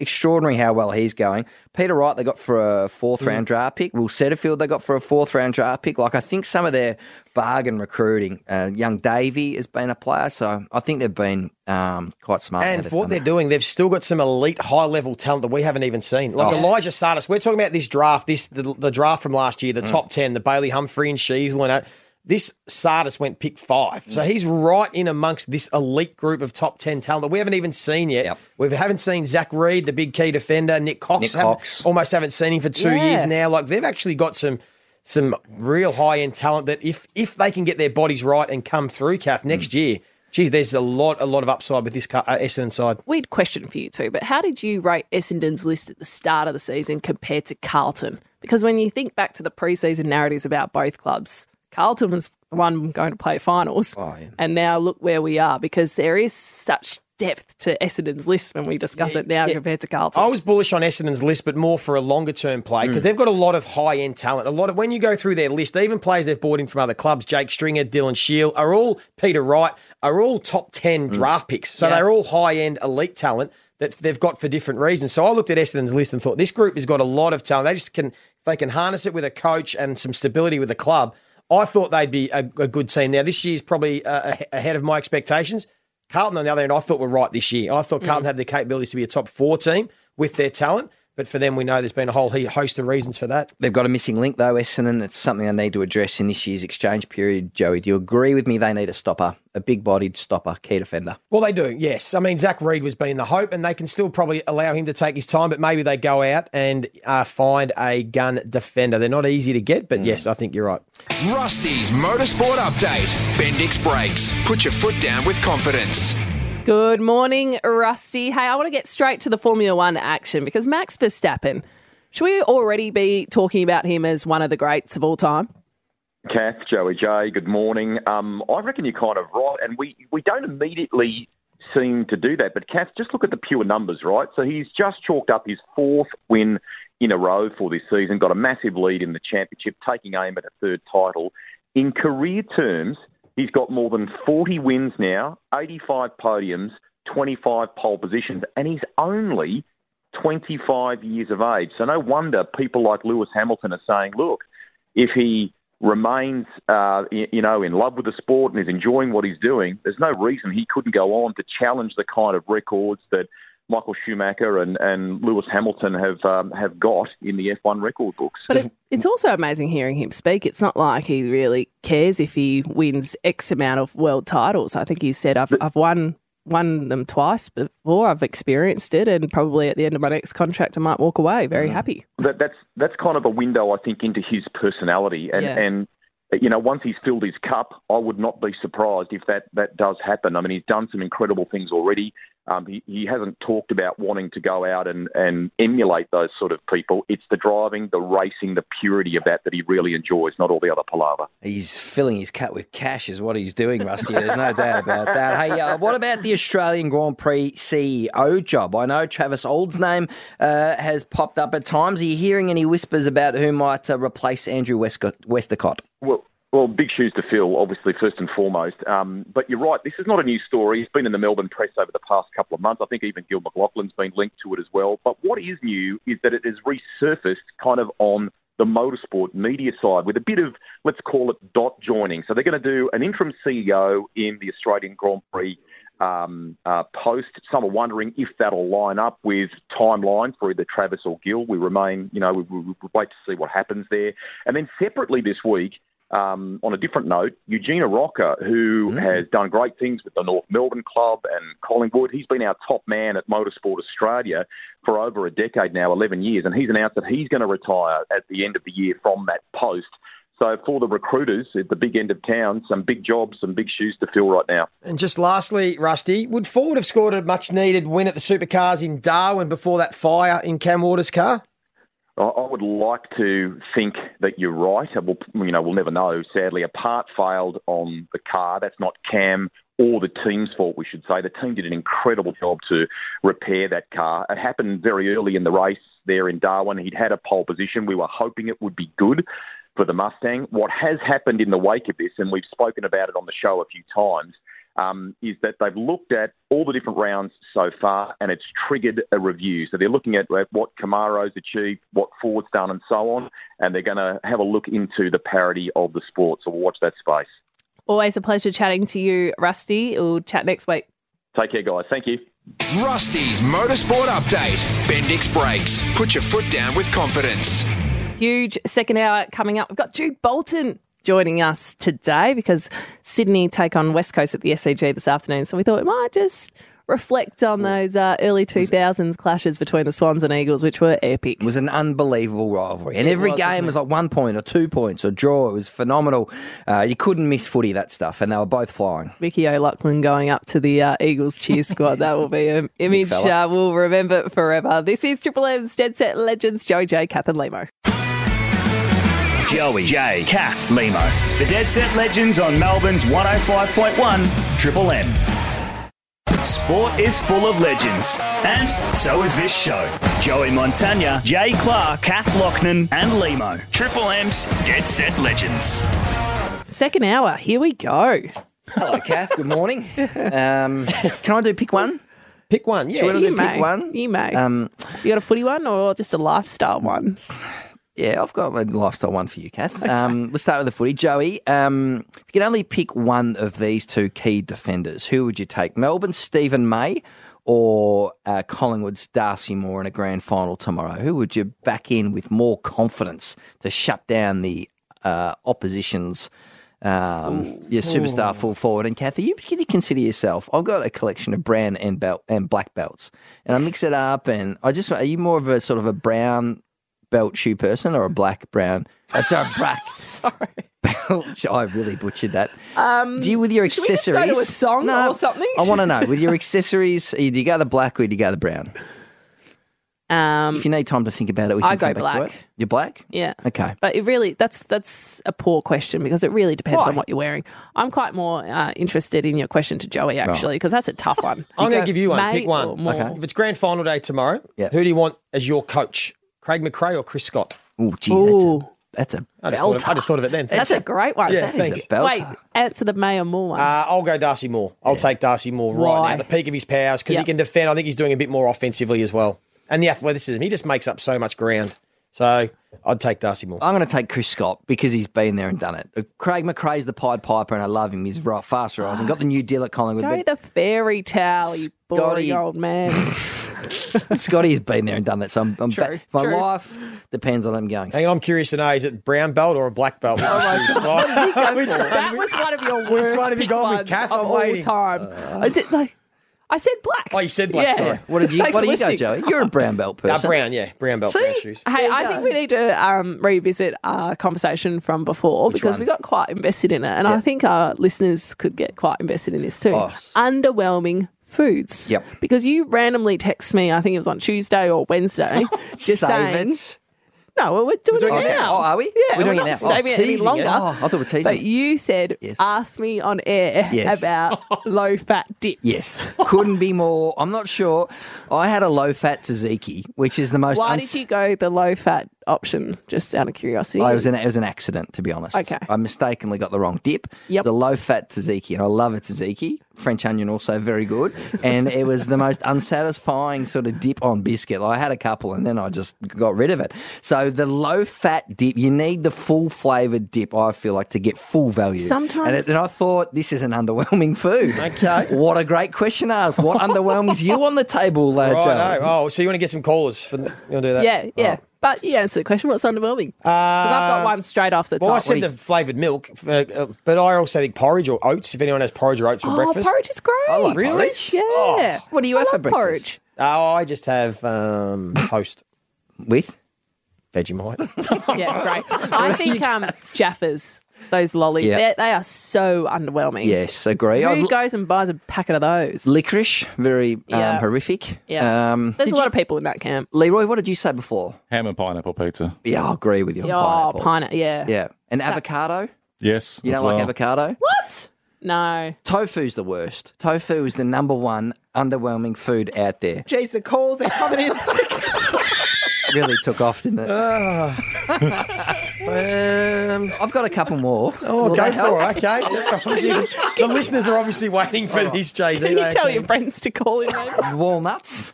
extraordinary how well he's going. Peter Wright, they got for a fourth round draft pick. Will Setterfield, they got for a fourth round draft pick. Like, I think some of their bargain recruiting, uh, young Davey has been a player. So I think they've been um, quite smart. And for what they're that. doing, they've still got some elite, high level talent that we haven't even seen. Like Oh. Elijah Tsatas. We're talking about this draft, this the, the draft from last year, the Mm. top ten, the Bailey Humphrey and Sheezel and that. This Tsatas went pick five, so he's right in amongst this elite group of top ten talent that we haven't even seen yet. We haven't seen Zach Reid, the big key defender, Nick Cox. Nick haven't- Cox. almost haven't seen him for two Yeah. years now. Like they've actually got some some real high end talent that if if they can get their bodies right and come through, Calf next year, geez, there's a lot a lot of upside with this ca- uh, Essendon side. Weird question for you too, but how did you rate Essendon's list at the start of the season compared to Carlton? Because when you think back to the preseason narratives about both clubs, Carlton was the one going to play finals, Oh, and now look where we are. Because there is such depth to Essendon's list when we discuss it now compared to Carlton. I was bullish on Essendon's list, but more for a longer term play because mm. they've got a lot of high end talent. A lot of when you go through their list, even players they've bought in from other clubs, Jake Stringer, Dylan Shiel, are all Peter Wright, are all top ten mm. draft picks. So Yeah. they're all high end elite talent that they've got for different reasons. So I looked at Essendon's list and thought this group has got a lot of talent. They just can if they can harness it with a coach and some stability with the club. I thought they'd be a, a good team. Now this year's probably uh, ahead of my expectations. Carlton, on the other hand, I thought were right this year. I thought Carlton had the capabilities to be a top four team with their talent, but for them, we know there's been a whole host of reasons for that. They've got a missing link, though, Essendon. It's something they need to address in this year's exchange period. Joey, do you agree with me? They need a stopper, a big bodied stopper, key defender. Well, they do, yes. I mean, Zach Reid was being the hope, and they can still probably allow him to take his time, but maybe they go out and uh, find a gun defender. They're not easy to get, but yes, I think you're right. Rusty's Motorsport Update. Bendix Brakes. Put your foot down with confidence. Good morning, Rusty. Hey, I want to get straight to the Formula One action because Max Verstappen, should we already be talking about him as one of the greats of all time? Kath, Joey J, good morning. Um, I reckon you're kind of right, and we, we don't immediately seem to do that. But Kath, just look at the pure numbers, right? So he's just chalked up his fourth win in a row for this season, got a massive lead in the championship, taking aim at a third title. In career terms, he's got more than 40 wins now, 85 podiums, 25 pole positions, and he's only 25 years of age. So no wonder people like Lewis Hamilton are saying, look, if he remains, uh, you know, in love with the sport and is enjoying what he's doing, there's no reason he couldn't go on to challenge the kind of records that Michael Schumacher and, and Lewis Hamilton have um, have got in the F1 record books. But it, it's also amazing hearing him speak. It's not like he really cares if he wins X amount of world titles. I think he said, I've, I've won won them twice before. I've experienced it, and probably at the end of my next contract, I might walk away very happy. that, that's that's kind of a window, I think, into his personality. And Yeah. and you know, once he's filled his cup, I would not be surprised if that that does happen. I mean, he's done some incredible things already. Um, he, he hasn't talked about wanting to go out and, and emulate those sort of people. It's the driving, the racing, the purity of that that he really enjoys, not all the other palaver. He's filling his cut with cash, is what he's doing, Rusty. There's no doubt about that. Hey, uh, what about the Australian Grand Prix CEO job? I know Travis Auld's name uh, has popped up at times. Are you hearing any whispers about who might uh, replace Andrew Westcott, Westacott? Well, well, big shoes to fill, obviously, first and foremost. Um, but you're right, this is not a new story. It's been in the Melbourne press over the past couple of months. I think even Gil McLachlan's been linked to it as well. But what is new is that it has resurfaced kind of on the motorsport media side with a bit of, let's call it, dot joining. So they're going to do an interim CEO in the Australian Grand Prix um, uh, post. Some are wondering if that'll line up with timeline for either Travis or Gil. We remain, you know, we, we, we wait to see what happens there. And then separately this week, um, on a different note, Eugene Arocca, who has done great things with the North Melbourne Club and Collingwood, he's been our top man at Motorsport Australia for over a decade now, 11 years, and he's announced that he's going to retire at the end of the year from that post. So for the recruiters at the big end of town, some big jobs, some big shoes to fill right now. And just lastly, Rusty, would Ford have scored a much needed win at the Supercars in Darwin before that fire in Cam Waters' car? I would like to think that you're right. We'll, you know, we'll never know. Sadly, a part failed on the car. That's not Cam or the team's fault, we should say. The team did an incredible job to repair that car. It happened very early in the race there in Darwin. He'd had a pole position. We were hoping it would be good for the Mustang. What has happened in the wake of this, and we've spoken about it on the show a few times, um, is that they've looked at all the different rounds so far and it's triggered a review. So they're looking at what Camaro's achieved, what Ford's done, and so on, and they're going to have a look into the parity of the sport. So we'll watch that space. Always a pleasure chatting to you, Rusty. We'll chat next week. Take care, guys. Thank you. Rusty's Motorsport Update. Bendix Brakes. Put your foot down with confidence. Huge second hour coming up. We've got Jude Bolton joining us today because Sydney take on West Coast at the SCG this afternoon. So we thought we might just reflect on those uh, early 2000s clashes between the Swans and Eagles, which were epic. It was an unbelievable rivalry. And It every was, game wasn't like one point or two points or draw. It was phenomenal. Uh, you couldn't miss footy, that stuff. And they were both flying. Mickey O'Loughlin going up to the uh, Eagles cheer squad. That will be an image uh, we'll remember forever. This is Triple M's Dead Set Legends, Joey J, Kath and Lehmo. Joey, Jay, Kath, Lehmo. The Dead Set Legends on Melbourne's 105.1 Triple M. Sport is full of legends, and so is this show. Joey Montagna, Jay Clark, Kath Loughnan, and Lehmo. Triple M's Dead Set Legends. Second hour, here we go. Hello, Kath. Good morning. Um, can I do pick one? Pick one, Yeah, we do you pick may. one? You may. Um, you got a footy one or just a lifestyle one? Yeah, I've got a lifestyle one for you, Kath. Um, let's start with the footy. Joey, um, if you could only pick one of these two key defenders, who would you take? Melbourne's Steven May or uh, Collingwood's Darcy Moore in a grand final tomorrow? Who would you back in with more confidence to shut down the uh, opposition's um, your superstar full forward? And Kathy, you can you consider yourself? I've got a collection of brown and belt and black belts, and I mix it up. And I just are you more of a sort of a brown belt shoe person or a black brown? That's a black. Sorry. belt. I really butchered that. Um, Do you with your should we just go accessories? to a song No, or something? I want to know with your accessories. Do you go the black or do you go the brown? Um, If you need time to think about it, we can I go come back to black. it. You're black. yeah. Okay. But it really that's that's a poor question because it really depends Why? on what you're wearing. I'm quite more uh, interested in your question to Joey actually because that's a tough one. I'm going to give you one. Pick one. or Moore? If it's grand final day tomorrow, Yeah. who do you want as your coach? Craig McRae or Chris Scott? Oh, gee, Ooh, that's a I that's just, a thought of, I just thought of it then. that's a great one. Yeah, That is thanks. a- Wait, answer the May or Moore one. Uh, I'll go Darcy Moore. I'll take Darcy Moore right Why? now. The peak of his powers because Yep. he can defend. I think he's doing a bit more offensively as well, and the athleticism. He just makes up so much ground. So I'd take Darcy Moore. I'm going to take Chris Scott because he's been there and done it. Uh, Craig McRae's the Pied Piper, and I love him. He's right, fast rising. Got the new deal at Collingwood. Go the fairy tale, you boring Scotty- old man. Scotty's been there and done that. So I'm, I'm True, ba- my true. life depends on him going. Hang on, I'm curious to know: is it brown belt or a black belt? Oh Which one? that was one of your worst one have you pick gone with, ones Kath? of I'm all waiting. time. I did like. I said black. Oh, you said black. Yeah. Sorry. What did you? Thanks What for do you go, listening. Joey? You're a brown belt Uh, person. brown, yeah, brown belt, brown shoes. Hey, I think we need to um, revisit our conversation from before because one? we got quite invested in it, and I think our listeners could get quite invested in this too. Oh. Underwhelming foods. Yep. Because you randomly text me, I think it was on Tuesday or Wednesday, just Save saying. it. No, well, we're doing, doing it it now. now. Oh, are we? Yeah, We're doing not it now. Saving Oh, it any teasing it. longer. Oh, I thought we were teasing But you said, Yes. ask me on air Yes. about low fat dips. Yes, couldn't be more. I'm not sure. I had a low fat tzatziki, which is the most. Why uns- did you go the low fat option? Just out of curiosity. Oh, it was an it was an accident, to be honest. Okay. I mistakenly got the wrong dip. Yep. The low fat tzatziki, and I love a tzatziki. French onion also very good, and it was the most unsatisfying sort of dip on biscuit. I had a couple, and then I just got rid of it. So the low fat dip, you need the full flavored dip. I feel like to get full value. Sometimes- and, it, and I thought this is an underwhelming food. Okay. What a great question asked. What underwhelms you on the table, Joe? Right, oh, so you want to get some callers? For, you want to do that? Yeah, yeah. Oh. Oh. But you answer the question. What's underwhelming? Because I've got one straight off the Uh, Well, top. I said the flavoured milk, uh, uh, but I also think porridge or oats. If anyone has porridge or oats for oh, breakfast, porridge is great. I like Really? porridge. Yeah. What do you I have for breakfast? porridge. Oh, I just have um, toast, With? Vegemite. Yeah, great. I think um, Jaffas. Those lollies, Yeah. They're- they are so underwhelming. Yes, agree. Who I'd- goes and buys a packet of those? Licorice, very um, Yeah. horrific. Yeah. Um, There's a lot you- of people in that camp. Leroy, what did you say before? Ham and pineapple pizza. Yeah, I agree with you. on Oh, pineapple. pineapple, yeah. Yeah, and Sa- avocado. Yes. You as don't like well. avocado? What? No. Tofu's the worst. Tofu is the number one underwhelming food out there. Jeez, the calls are coming in. Really took off, didn't it? Um, I've got a couple more. oh, Will go that help? for it. Okay. Obviously, the listeners are obviously waiting for this, Jay Z. Can you tell your friends to call in? maybe? Walnuts.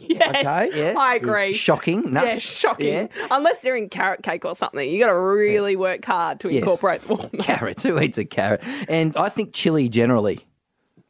Yes, Okay, yeah. I agree. Shocking. Nuts. Yeah, shocking. Yeah. Unless they're in carrot cake or something, you got to really work hard to Yes. incorporate the walnut. Carrots. Who eats a carrot? And I think chili generally.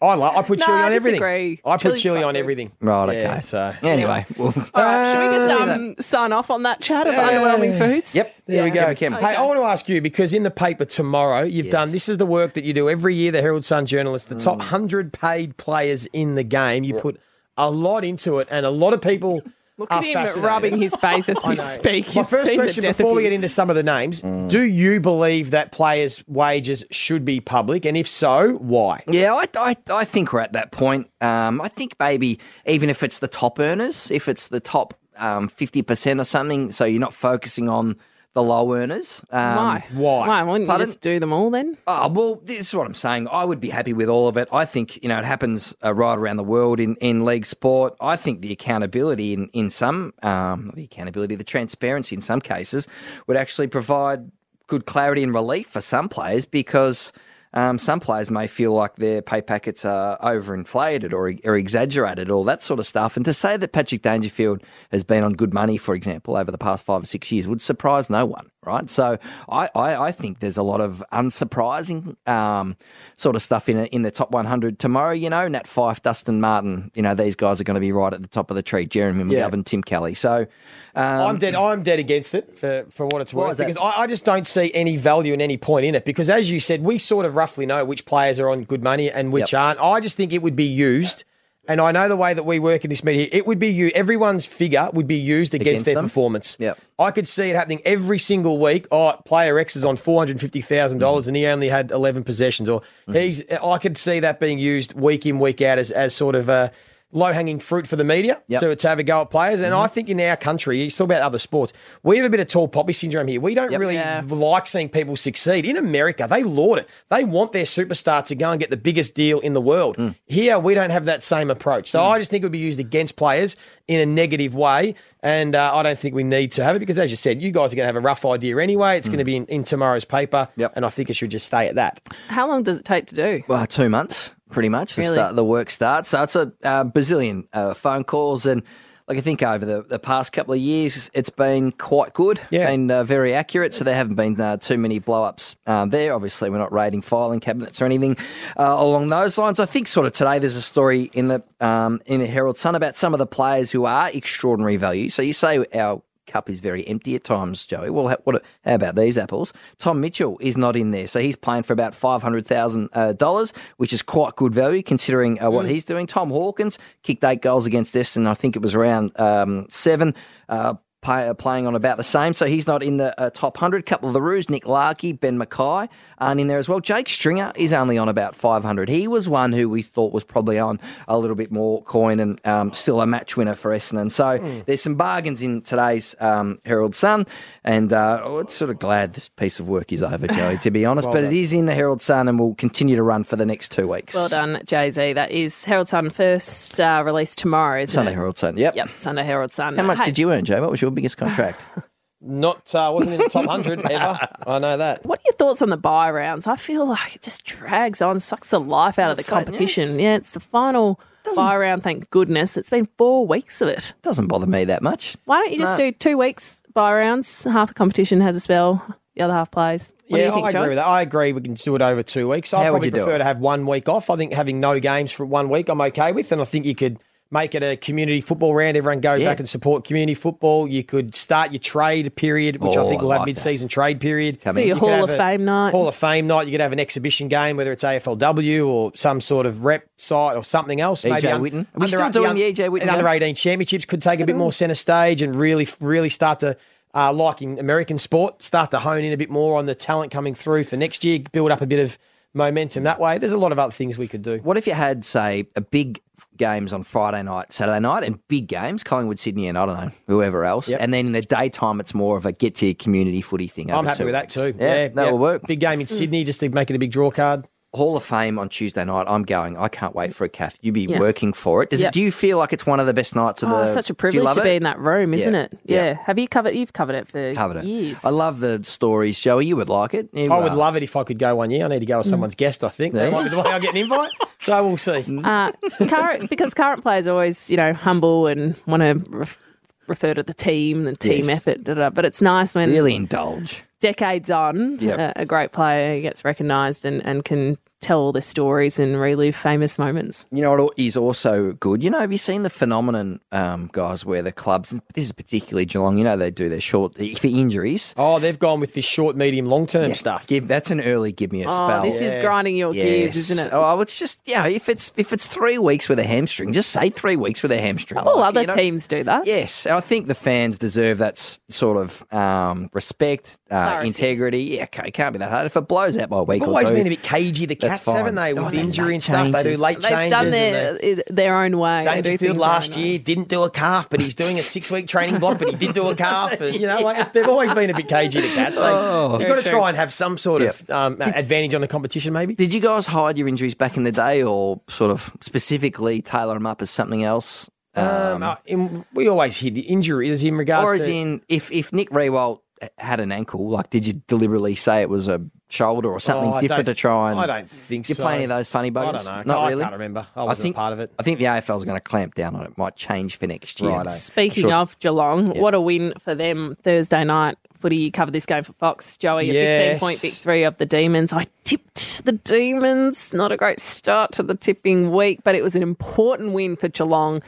I like. I put No, chili I on everything. disagree. I put Chili's chili on good. everything. Right, okay. Yeah, so Anyway, well, All right, should we just um, sign off on that chat of underwhelming foods? Yep. There we Yeah, go. we can. Hey, I want to ask you because in the paper tomorrow, you've Yes. done this is the work that you do every year. The Herald Sun journalist, the Mm. top hundred paid players in the game. You put a lot into it, and a lot of people. Look are at him fascinated. rubbing his face as we speak. My It's first been question before we get into some of the names: Mm. Do you believe that players' wages should be public, and if so, why? Yeah, I, I, I think we're at that point. Um, I think maybe even if it's the top earners, if it's the top um, 50% or something, so you're not focusing on the low earners. Um, Why? Why? Why wouldn't Pardon? you just do them all then? Oh, well, this is what I'm saying. I would be happy with all of it. I think, you know, it happens uh, right around the world in, in league sport. I think the accountability in, in some, um, the accountability, the transparency in some cases would actually provide good clarity and relief for some players because um, some players may feel like their pay packets are overinflated or, or exaggerated, all that sort of stuff. And to say that Patrick Dangerfield has been on good money, for example, over the past five or six years would surprise no one, right? So I, I, I think there's a lot of unsurprising um, sort of stuff in in the top 100 tomorrow. You know, Nat Fyfe, Dustin Martin, you know, these guys are going to be right at the top of the tree. Jeremy Yeah. McGovern, Tim Kelly. So um, I'm dead. I'm dead against it for, for what it's worth because I, I just don't see any value and any point in it. Because as you said, we sort of roughly know which players are on good money and which Yep. aren't. I just think it would be used, and I know the way that we work in this media. It would be you. Everyone's figure would be used against, Against their them? performance. Yep. I could see it happening every single week. Oh, player X is on four hundred fifty thousand dollars, and he only had eleven possessions. Or Mm-hmm. he's. I could see that being used week in week out as as sort of a. Low hanging fruit for the media Yep. Mm-hmm. to, to have a go at players. And I think in our country, you talk about other sports, we have a bit of tall poppy syndrome here. We don't Yep. really Yeah. like seeing people succeed. In America, they laud it. They want their superstar to go and get the biggest deal in the world. Mm. Here, we don't have that same approach. So I just think it would be used against players in a negative way. And uh, I don't think we need to have it because, as you said, you guys are going to have a rough idea anyway. It's going to be in, in tomorrow's paper. Mm. Yep. And I think it should just stay at that. How long does it take to do? Well, two months, pretty much. The, start, the work starts. So it's a uh, bazillion uh, phone calls. And like I think over the, the past couple of years, it's been quite good Yeah. and uh, very accurate. So there haven't been uh, too many blow ups um, there. Obviously, we're not raiding filing cabinets or anything uh, along those lines. I think sort of today there's a story in the um, in the Herald Sun about some of the players who are extraordinary value. So you say our cup is very empty at times, Joey. Well, how, what, how about these apples? Tom Mitchell is not in there, so he's playing for about five hundred thousand uh, dollars, which is quite good value considering uh, what he's doing. Tom Hawkins kicked eight goals against Essendon. I think it was around um, seven. Uh, pay, uh, playing on about the same, so he's not in the uh, top 100. couple of the Roos, Nick Larkey, Ben McKay aren't in there as well. Jake Stringer is only on about 500. He was one who we thought was probably on a little bit more coin and um, still a match winner for Essendon. So there's some bargains in today's um, Herald Sun, and uh, oh, it's sort of glad this piece of work is over, Joey, to be honest. Well but it done. is in the Herald Sun and will continue to run for the next two weeks. Well done, Jay Z. That is Herald Sun first uh, release tomorrow, isn't Sunday it? Herald Sun, yep. Yep, Sunday Herald Sun. How much Hey, did you earn, Jay? What was your biggest contract? Not uh, wasn't in the top hundred ever. I know that. What are your thoughts on the buy rounds? I feel like it just drags on, sucks the life out of the fun, competition. Yeah, it's the final buy round. Thank goodness. It's been four weeks of it. Doesn't bother me that much. Why don't you just No. do two weeks buy rounds? Half the competition has a spell, the other half plays. What yeah, think, I Joe? agree with that. I agree we can do it over two weeks. I probably prefer to have one week off. I think having no games for one week, I'm okay with, and I think you could make it a community football round. Everyone go Yeah. back and support community football. You could start your trade period, which Oh, I think will I have like mid-season trade period. Come Do in. your You Hall have of a Fame night. Hall of Fame night. You could have an exhibition game, whether it's AFLW or some sort of rep site or something else. EJ maybe un- Whitten. Are we under- still doing the EJ Whitten Under game? eighteen championships could take a bit more centre stage and really, really start to uh, like in American sport, start to hone in a bit more on the talent coming through for next year, build up a bit of momentum that way. There's a lot of other things we could do. What if you had, say, a big games on Friday night, Saturday night, and big games, Collingwood, Sydney, and I don't know, whoever else. Yep. And then in the daytime, it's more of a get to your community footy thing. I'm happy with that weeks. too. Yeah, that yeah. will work. Big game in mm. Sydney just to make it a big draw card. Hall of Fame on Tuesday night. I'm going. I can't wait for it, Kath. You be Yeah. working for it. Does Yep. it. Do you feel like it's one of the best nights of Oh, the? such a do you privilege love to it? be in that room, isn't Yeah. it? Yeah. Have you covered? You've covered it for Covered it. years. I love the stories, Joey. You would like it. You, I would uh, love it if I could go one year. I need to go as someone's guest, I think. That Yeah. might be the way I get an invite. So we'll see. Uh, current, because current players are always, you know, humble and want to ref- refer to the team, the team Yes. effort. Da, da. But it's nice when really indulge. decades on, Yep. a, a great player gets recognised and, and can tell all their stories and relive famous moments. You know what is also good? You know, have you seen the phenomenon, um, guys, where the clubs, this is particularly Geelong, you know, they do their short, for injuries. Oh, they've gone with this short, medium, long term stuff. Give That's an early give me a Oh, spell. this is grinding your gears, isn't it? Oh, it's just, yeah, if it's if it's three weeks with a hamstring, just say three weeks with a hamstring. All Like, other you know- teams do that. Yes, I think the fans deserve that sort of um, respect, uh, integrity. Yeah, okay, can't be that hard. If it blows out by a week They've or always two, been a bit cagey, the that's cats, haven't fine. they? With Oh, injury late and stuff. They do changes. late They've changes. done and their, they- their own way. They do Dangerfield last their way. year didn't do a calf, but he's doing a six week training block, but he did do a calf. And, you know, like, they've always been a bit cagey, the cats. They, Oh. you've got to Very try and have some sort of um, advantage on the competition, maybe. Did you guys hide your injuries back in the day, or sort of specifically tailor them up as something else? Um, uh, in, we always hid the injuries in regards or as to. in, if if Nick Riewoldt had an ankle, like, did you deliberately say it was a shoulder or something Oh, different to try and? I don't think Do you so. play any of those funny bugs? I don't know. Not I really. can't remember. I wasn't think part of it. I think the AFL is going to clamp down on it. Might change for next year. Righto. Speaking Sure. of Geelong, Yeah. what a win for them Thursday night. Footy, you covered this game for Fox. Joey, a 15 point victory of the Demons. I tipped the Demons. Not a great start to the tipping week, but it was an important win for Geelong,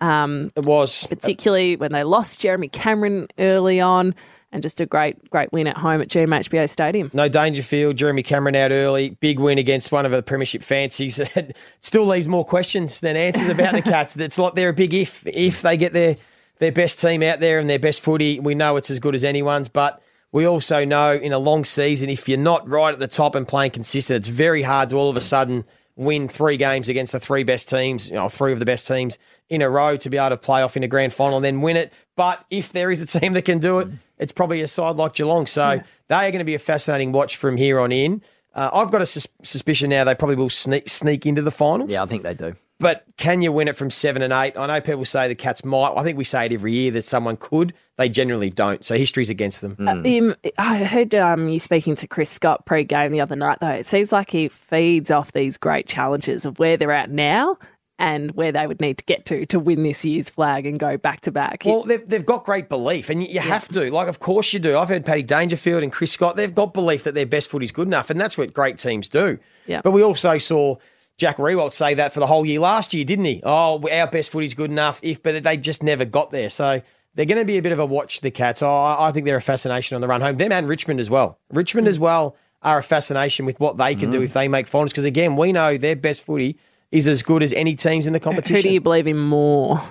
um, It was. particularly when they lost Jeremy Cameron early on, and just a great, great win at home at GMHBA Stadium. No Dangerfield, Jeremy Cameron out early. Big win against one of the Premiership fancies. Still leaves more questions than answers about the Cats. It's like they're a big if. If they get their, their best team out there and their best footy, we know it's as good as anyone's. But we also know in a long season, if you're not right at the top and playing consistent, it's very hard to all of a sudden win three games against the three best teams, you know, three of the best teams in a row to be able to play off in a grand final and then win it. But if there is a team that can do it, it's probably a side like Geelong. So they are going to be a fascinating watch from here on in. Uh, I've got a sus- suspicion now they probably will sneak, sneak into the finals. Yeah, I think they do. But can you win it from seven and eight? I know people say the Cats might. I think we say it every year that someone could. They generally don't. So history's against them. Um, I heard um, you speaking to Chris Scott pre-game the other night, though. It seems like he feeds off these great challenges of where they're at now and where they would need to get to to win this year's flag and go back to back. Well, they've, they've got great belief, and you, you have to. Like, of course you do. I've heard Paddy Dangerfield and Chris Scott. They've got belief that their best foot is good enough, and that's what great teams do. Yeah. But we also saw Jack Riewoldt say that for the whole year last year, didn't he? Oh, our best foot is good enough. If, but they just never got there. So they're going to be a bit of a watch. The Cats. Oh, I, I think they're a fascination on the run home. Them and Richmond as well. Richmond mm. as well are a fascination with what they can do mm. if they make finals. Because again, we know their best footy is as good as any teams in the competition. Who do you believe in more?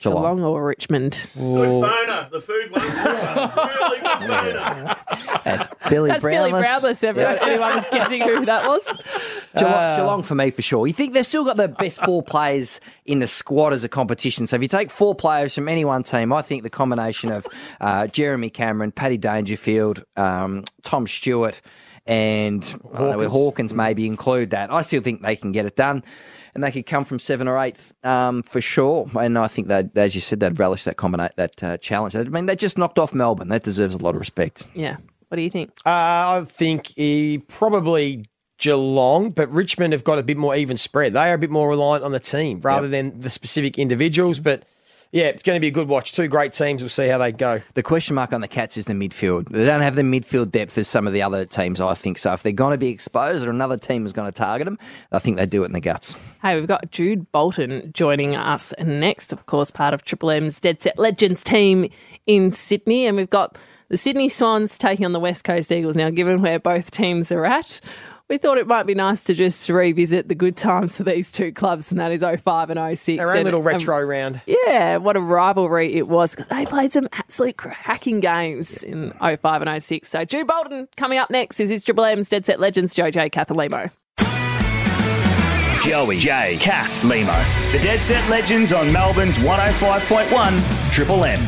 Geelong. Geelong or Richmond? Good phoner. The food one. really good phoner. That's Billy That's Billy Brownless. Brownless. Everyone, anyone was guessing who that was? Geelong, Uh, Geelong for me for sure. You think they've still got the best four players in the squad as a competition. So if you take four players from any one team, I think the combination of uh, Jeremy Cameron, Paddy Dangerfield, um, Tom Stewart, and I don't know, Hawkins. Hawkins maybe include that. I still think they can get it done. And they could come from seven or eighth um, for sure. And I think that, as you said, they'd relish that combinate that uh, challenge. I mean, they just knocked off Melbourne. That deserves a lot of respect. Yeah. What do you think? Uh, I think he probably Geelong, but Richmond have got a bit more even spread. They are a bit more reliant on the team rather than the specific individuals. But yeah, it's going to be a good watch. Two great teams. We'll see how they go. The question mark on the Cats is the midfield. They don't have the midfield depth as some of the other teams, I think. So if they're going to be exposed or another team is going to target them, I think they do it in the guts. Hey, we've got Jude Bolton joining us next, of course, part of Triple M's Dead Set Legends team in Sydney. And we've got the Sydney Swans taking on the West Coast Eagles. Now, given where both teams are at, We thought it might be nice to just revisit the good times for these two clubs, and that is 05 and 06. Our own And, little um, retro round. yeah, what a rivalry it was because they played some absolute cracking games in 05 and 06. So, Jude Bolton coming up next is his Triple M's Dead Set Legends, JJ Cathalimo. Joey, Jay, Kath, Lehmo. The Dead Set Legends on Melbourne's 105.1 Triple M.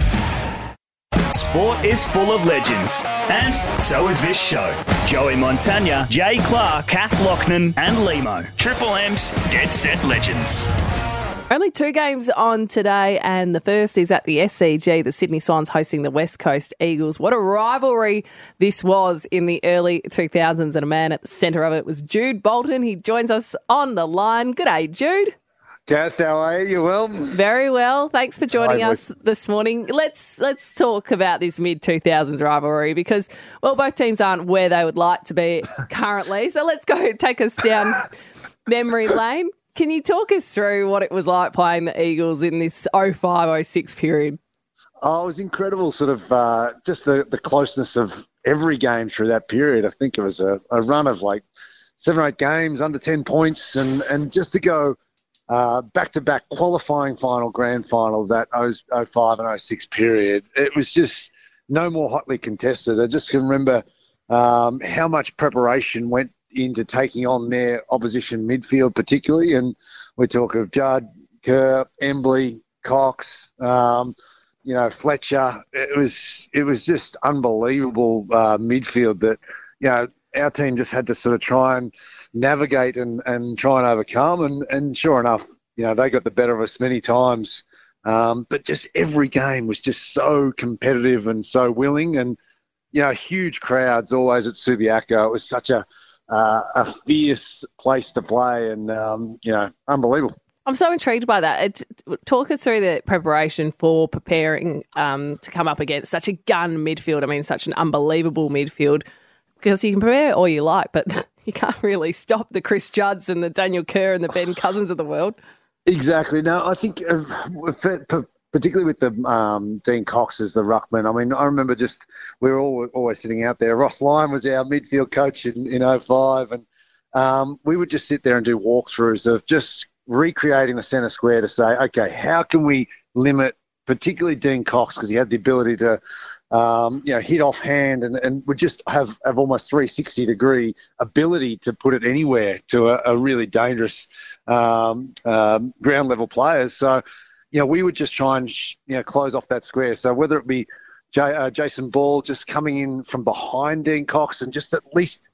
Sport is full of legends, and so is this show. Joey Montagna, Jay Clark, Kath Loughnan, and Lehmo. Triple M's Dead Set Legends. Only two games on today, and the first is at the SCG. The Sydney Swans hosting the West Coast Eagles. What a rivalry this was in the early 2000s, and a man at the centre of it was Jude Bolton. He joins us on the line. Good day, Jude. Kath, how are you? Well? Very well. Thanks for joining Hi, us this morning. Let's let's talk about this mid 2000s rivalry because well both teams aren't where they would like to be currently. So let's go take us down memory lane. Can you talk us through what it was like playing the Eagles in this 05 06 period? Oh, it was incredible, sort of uh, just the, the closeness of every game through that period. I think it was a, a run of like seven or eight games, under 10 points, and, and just to go back to back qualifying final, grand final, that 05 and 06 period, it was just no more hotly contested. I just can remember um, how much preparation went into taking on their opposition midfield, particularly. And we talk of Judd, Kerr, Embley, Cox, um, you know, Fletcher. It was it was just unbelievable uh, midfield that you know our team just had to sort of try and navigate and, and try and overcome. And, and sure enough, you know, they got the better of us many times. Um, but just every game was just so competitive and so willing. And, you know, huge crowds always at Subiaco. It was such a, uh, a fierce place to play and, um, you know, unbelievable. I'm so intrigued by that. It, talk us through the preparation for preparing um, to come up against such a gun midfield. I mean, such an unbelievable midfield because you can prepare all you like, but you can't really stop the Chris Judds and the Daniel Kerr and the Ben Cousins of the world. Exactly. Now, I think uh, particularly with the um, Dean Cox as the ruckman. I mean, I remember just we were all, always sitting out there. Ross Lyon was our midfield coach in, in 05, and um, we would just sit there and do walkthroughs of just recreating the centre square to say, okay, how can we limit, particularly Dean Cox, because he had the ability to um, you know, hit off hand and, and would just have, have almost 360 degree ability to put it anywhere to a, a really dangerous um, um, ground level players. So, you know, we would just try and, you know, close off that square. So whether it be J, uh, Jason Ball just coming in from behind Dean Cox and just at least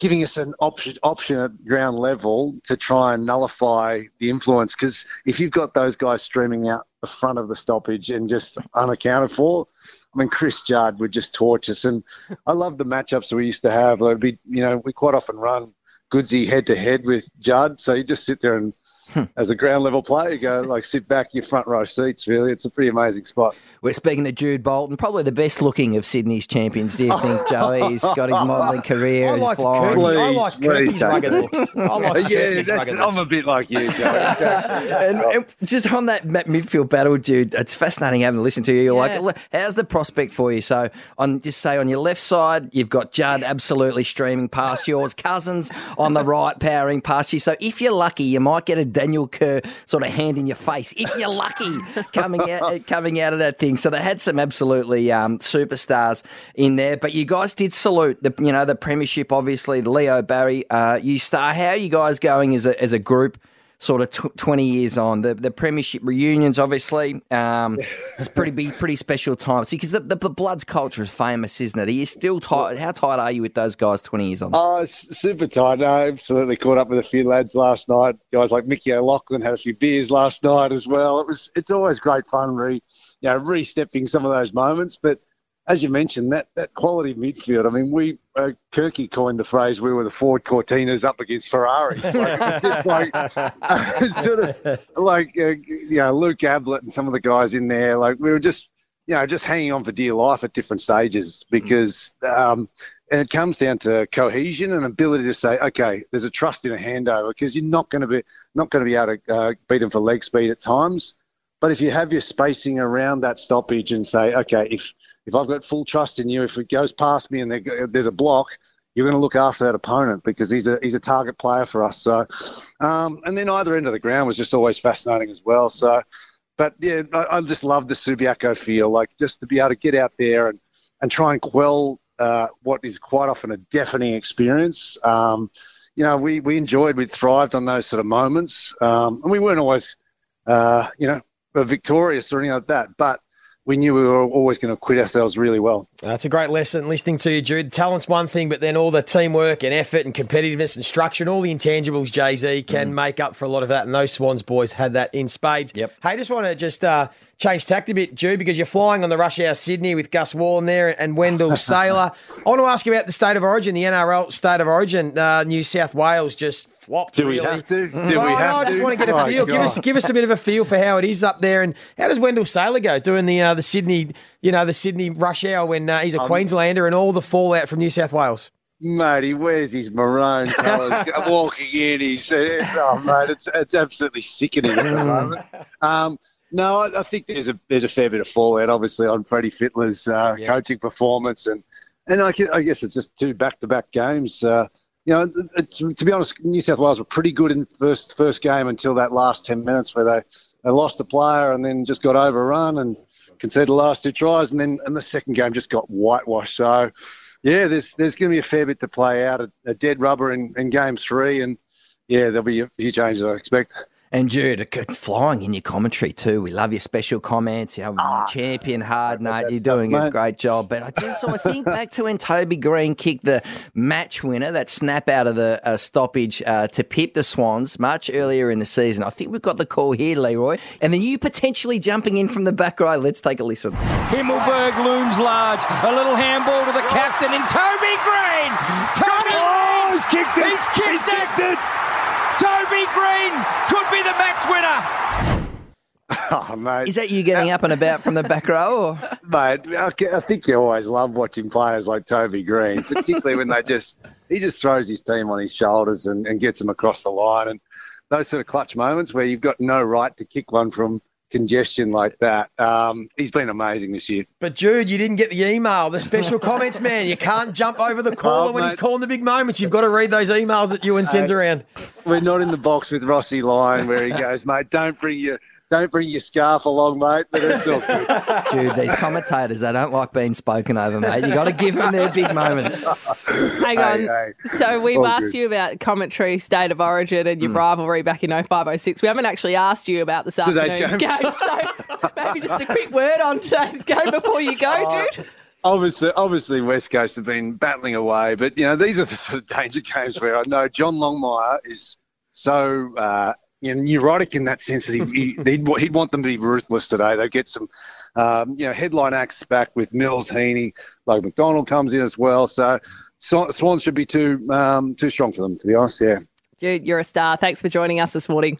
giving us an option option at ground level to try and nullify the influence. Because if you've got those guys streaming out the front of the stoppage and just unaccounted for, I mean, Chris Judd would just torch us. And I love the matchups we used to have. Like, be, you know, we quite often run Goodesy head to head with Judd. So you just sit there and, as a ground level player, you go like sit back in your front row seats. Really, it's a pretty amazing spot. We're speaking to Jude Bolton, probably the best looking of Sydney's champions. Do you think, Joey? He's got his modelling career. I like flying. I like Kirky's rugged looks. I like yeah, Kirky's that's, rugged I'm a bit like you, Joey. and, and just on that midfield battle, dude, it's fascinating having to listen to you. You're Yeah. like, how's the prospect for you? So, on just say on your left side, you've got Judd absolutely streaming past yours, Cousins on the right powering past you. So, if you're lucky, you might get a Daniel Kerr sort of hand in your face. If you're lucky, coming out coming out of that thing. So they had some absolutely um, superstars in there. But you guys did salute the you know the premiership, obviously Leo Barry, uh, you star. How are you guys going as a as a group? Sort of tw- twenty years on the the premiership reunions, obviously, um, it's pretty be pretty special times because the, the the Bloods culture is famous, isn't it? Are you still tight? How tight are you with those guys twenty years on? Oh, super tight. No, absolutely caught up with a few lads last night. Guys like Mickey O'Loughlin had a few beers last night as well. It was it's always great fun, re you know, re-stepping some of those moments. But as you mentioned, that that quality midfield. I mean, we uh, Kirky coined the phrase "we were the Ford Cortinas up against Ferraris." Like, just like sort of like uh, you know Luke Ablett and some of the guys in there. Like we were just you know just hanging on for dear life at different stages because. Um, and it comes down to cohesion and ability to say, okay, there's a trust in a handover because you're not going to be not going to be able to uh, beat them for leg speed at times. But if you have your spacing around that stoppage and say, okay, if if I've got full trust in you, if it goes past me and there's a block, you're going to look after that opponent because he's a he's a target player for us. So, um, and then either end of the ground was just always fascinating as well. So, but yeah, I, I just love the Subiaco feel, like just to be able to get out there and and try and quell uh, what is quite often a deafening experience. Um, you know, we we enjoyed, we thrived on those sort of moments, um, and we weren't always, uh, you know, victorious or anything like that, but we knew we were always going to quit ourselves really well. That's a great lesson listening to you, Jude. Talent's one thing, but then all the teamwork and effort and competitiveness and structure and all the intangibles, Jay Z, can Mm. make up for a lot of that. And those Swans boys had that in spades. Yep. Hey, just want to just uh, change tact a bit, Jude, because you're flying on the Rush Hour Sydney with Gus Worland there and Wendell Sailor. I want to ask you about the state of origin, the NRL state of origin. Uh, New South Wales just flopped. Do we really. have to? Do No, we no, have I just to? want to get a Oh, feel. Give us, give us a bit of a feel for how it is up there, and how does Wendell Sailor go doing the uh, the Sydney, you know, the Sydney rush hour when uh, he's a Um, Queenslander and all the fallout from New South Wales. Mate, he wears his maroon colours, walking in. He's oh, mate, it's it's absolutely sickening at the moment. Um, no, I, I think there's a there's a fair bit of fallout, obviously, on Freddie Fittler's uh, coaching performance, and and I, I guess it's just two back to back games. Uh, you know, to be honest, New South Wales were pretty good in the first first game until that last ten minutes where they, they lost a player and then just got overrun and conceded the last two tries, and then and the second game just got whitewashed. So, yeah, there's there's going to be a fair bit to play out. A, a dead rubber in, in game three, and yeah, there'll be a few changes I expect. And Jude, it's flying in your commentary too. We love your special comments. You're know, champion hard, Nate. You're doing a mate. great job. But I just I think back to when Toby Greene kicked the match winner, that snap out of the uh, stoppage uh, to pip the Swans much earlier in the season. I think we've got the call here, Leroy. And then you potentially jumping in from the back row. Let's take a listen. Himmelberg looms large. A little handball to the captain and Toby Greene. Toby oh, he's kicked it. He's kicked, it. Toby Greene could be the match winner. Oh, mate. Is that you getting up and about from the back row? Or? Mate, I I think you always love watching players like Toby Greene, particularly when they just he just throws his team on his shoulders and, and gets them across the line. And those sort of clutch moments where you've got no right to kick one from congestion like that. Um, he's been amazing this year. But Jude, you didn't get the email, the special comments, man. You can't jump over the caller Oh, when he's calling the big moments. You've got to read those emails that Ewan sends around. We're not in the box with Rossi Lyon where he goes, mate, don't bring your don't bring your scarf along, mate. But it's all good. Jude, these commentators, they don't like being spoken over, mate. you got to give them their big moments. Hang on. Hey, hey. So we've All asked good. you about commentary, state of origin, and your rivalry back in 0506. We haven't actually asked you about this Today's afternoon's game. game. So maybe just a quick word on today's game before you go, dude. Obviously, obviously, West Coast have been battling away, but you know these are the sort of danger games where I know John Longmire is so uh, you know, neurotic in that sense that he, he he'd, he'd want them to be ruthless today. They get some um, you know headline acts back with Mills, Heeney, like McDonald comes in as well. So Sw- Swans should be too um, too strong for them, to be honest. Yeah. Jude, you're a star. Thanks for joining us this morning.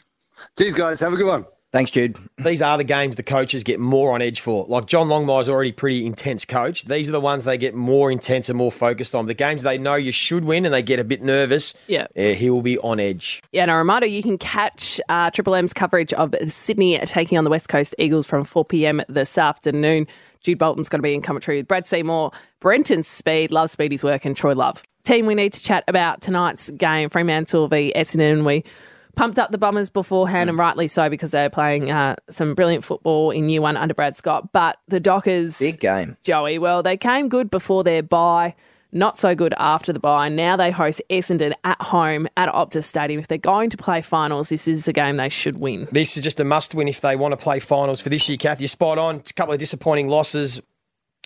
Cheers, guys. Have a good one. Thanks, Jude. These are the games the coaches get more on edge for. Like John Longmire's already pretty intense coach. These are the ones they get more intense and more focused on. The games they know you should win and they get a bit nervous. Yeah. eh, he will be on edge. Yeah, and a reminder you can catch uh, Triple M's coverage of Sydney taking on the West Coast Eagles from 4 pm this afternoon. Jude Bolton's going to be in commentary with Brad Seymour, Brenton Speed, Love Speedy's work, and Troy Luff. Team, we need to chat about tonight's game, Fremantle v Essendon. We pumped up the Bombers beforehand, and rightly so because they're playing uh, some brilliant football in year one under Brad Scott. But the Dockers, Big game. Joey, well, they came good before their bye, not so good after the bye. Now they host Essendon at home at Optus Stadium. If they're going to play finals, this is a game they should win. This is just a must win if they want to play finals for this year, Kath. You're spot on. It's a couple of disappointing losses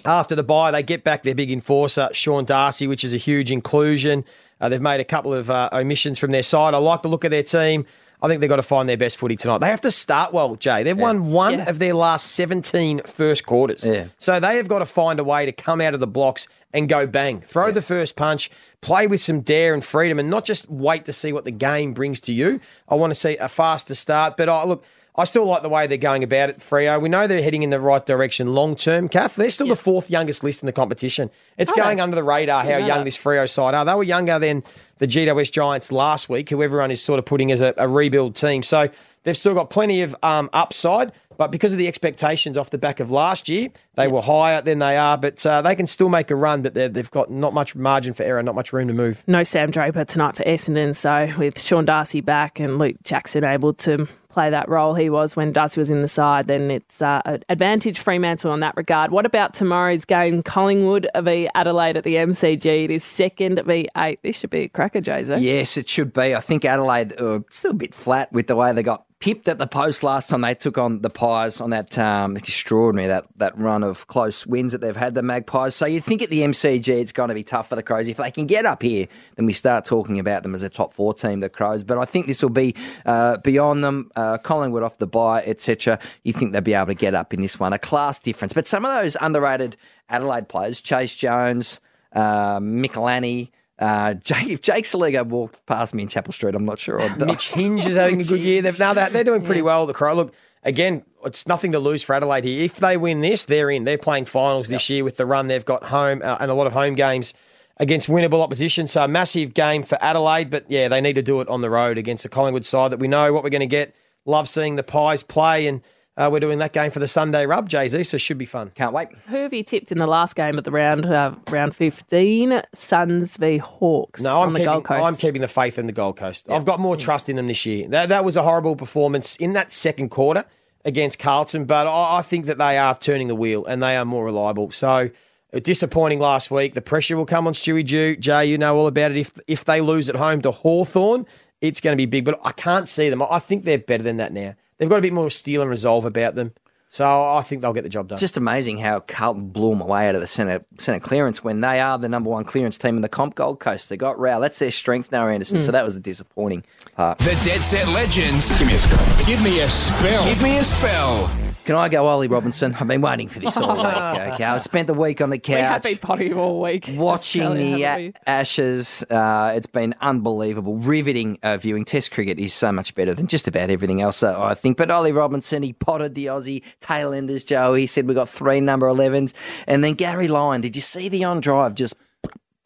after the bye. They get back their big enforcer, Sean Darcy, which is a huge inclusion. Uh, they've made a couple of uh, omissions from their side. I like the look of their team. I think they've got to find their best footy tonight. They have to start well, Jay. They've won one Yeah. of their last 17 first quarters. Yeah. So they have got to find a way to come out of the blocks and go bang. Throw the first punch, play with some dare and freedom, and not just wait to see what the game brings to you. I want to see a faster start. But I look, I still like the way they're going about it, Freo. We know they're heading in the right direction long term, Kath. They're still the fourth youngest list in the competition. It's Are going under the radar how young that. this Freo side are. They were younger than the GWS Giants last week, who everyone is sort of putting as a, a rebuild team. So they've still got plenty of um, upside. But because of the expectations off the back of last year, they were higher than they are. But uh, they can still make a run, but they've got not much margin for error, not much room to move. No Sam Draper tonight for Essendon. So with Sean Darcy back and Luke Jackson able to play that role he was when Darcy was in the side, then it's uh, an advantage Fremantle in that regard. What about tomorrow's game? Collingwood v Adelaide at the MCG. It is second v eight. This should be a cracker, Jose. Yes, it should be. I think Adelaide are still a bit flat with the way they got pipped at the post last time they took on the Pies on that um, extraordinary that that run of close wins that they've had the Magpies. So you think at the MCG it's going to be tough for the Crows. If they can get up here, then we start talking about them as a top four team, the Crows. But I think this will be uh, beyond them. Uh, Collingwood off the bye, etc. You think they'll be able to get up in this one, a class difference. But some of those underrated Adelaide players, Chayce Jones, uh, Michalanney. Uh, Jake, if Jake Soligo walked past me in Chapel Street, I'm not sure. I'd, Mitch Hinge is having a good year. They've, now they're, they're doing pretty well. The Crow. Look, again, it's nothing to lose for Adelaide here. If they win this, they're in. They're playing finals this year with the run they've got home uh, and a lot of home games against winnable opposition. So a massive game for Adelaide. But yeah, they need to do it on the road against the Collingwood side that we know what we're going to get. Love seeing the Pies play and. Uh, we're doing that game for the Sunday rub, Jay Z, so it should be fun. Can't wait. Who have you tipped in the last game of the round, uh, round 15? Suns v Hawks No, I'm the keeping, Gold Coast. I'm keeping the faith in the Gold Coast. I've got more trust in them this year. That, that was a horrible performance in that second quarter against Carlton, but I, I think that they are turning the wheel and they are more reliable. So uh, disappointing last week. The pressure will come on Stewie Dew. Jay, you know all about it. If if they lose at home to Hawthorn, it's going to be big. But I can't see them. I think they're better than that now. They've got a bit more steel and resolve about them. So I think they'll get the job done. It's just amazing how Carlton blew them away out of the centre centre clearance when they are the number one clearance team in the comp Gold Coast. They got Rowell. That's their strength, now, Anderson. Mm. So that was a disappointing part. The Dead Set Legends. Give me a spell. Give me a spell. Give me a spell. Can I go, Ollie Robinson? I've been waiting for this all week. Okay, I spent the week on the couch. we couch potty all week. watching the? A- Ashes. Uh, it's been unbelievable, riveting uh, viewing. Test cricket is so much better than just about everything else, uh, I think. But Ollie Robinson, he potted the Aussie tail enders, Joe. He said we got three number 11s. And then Gary Lyon, did you see the on drive? Just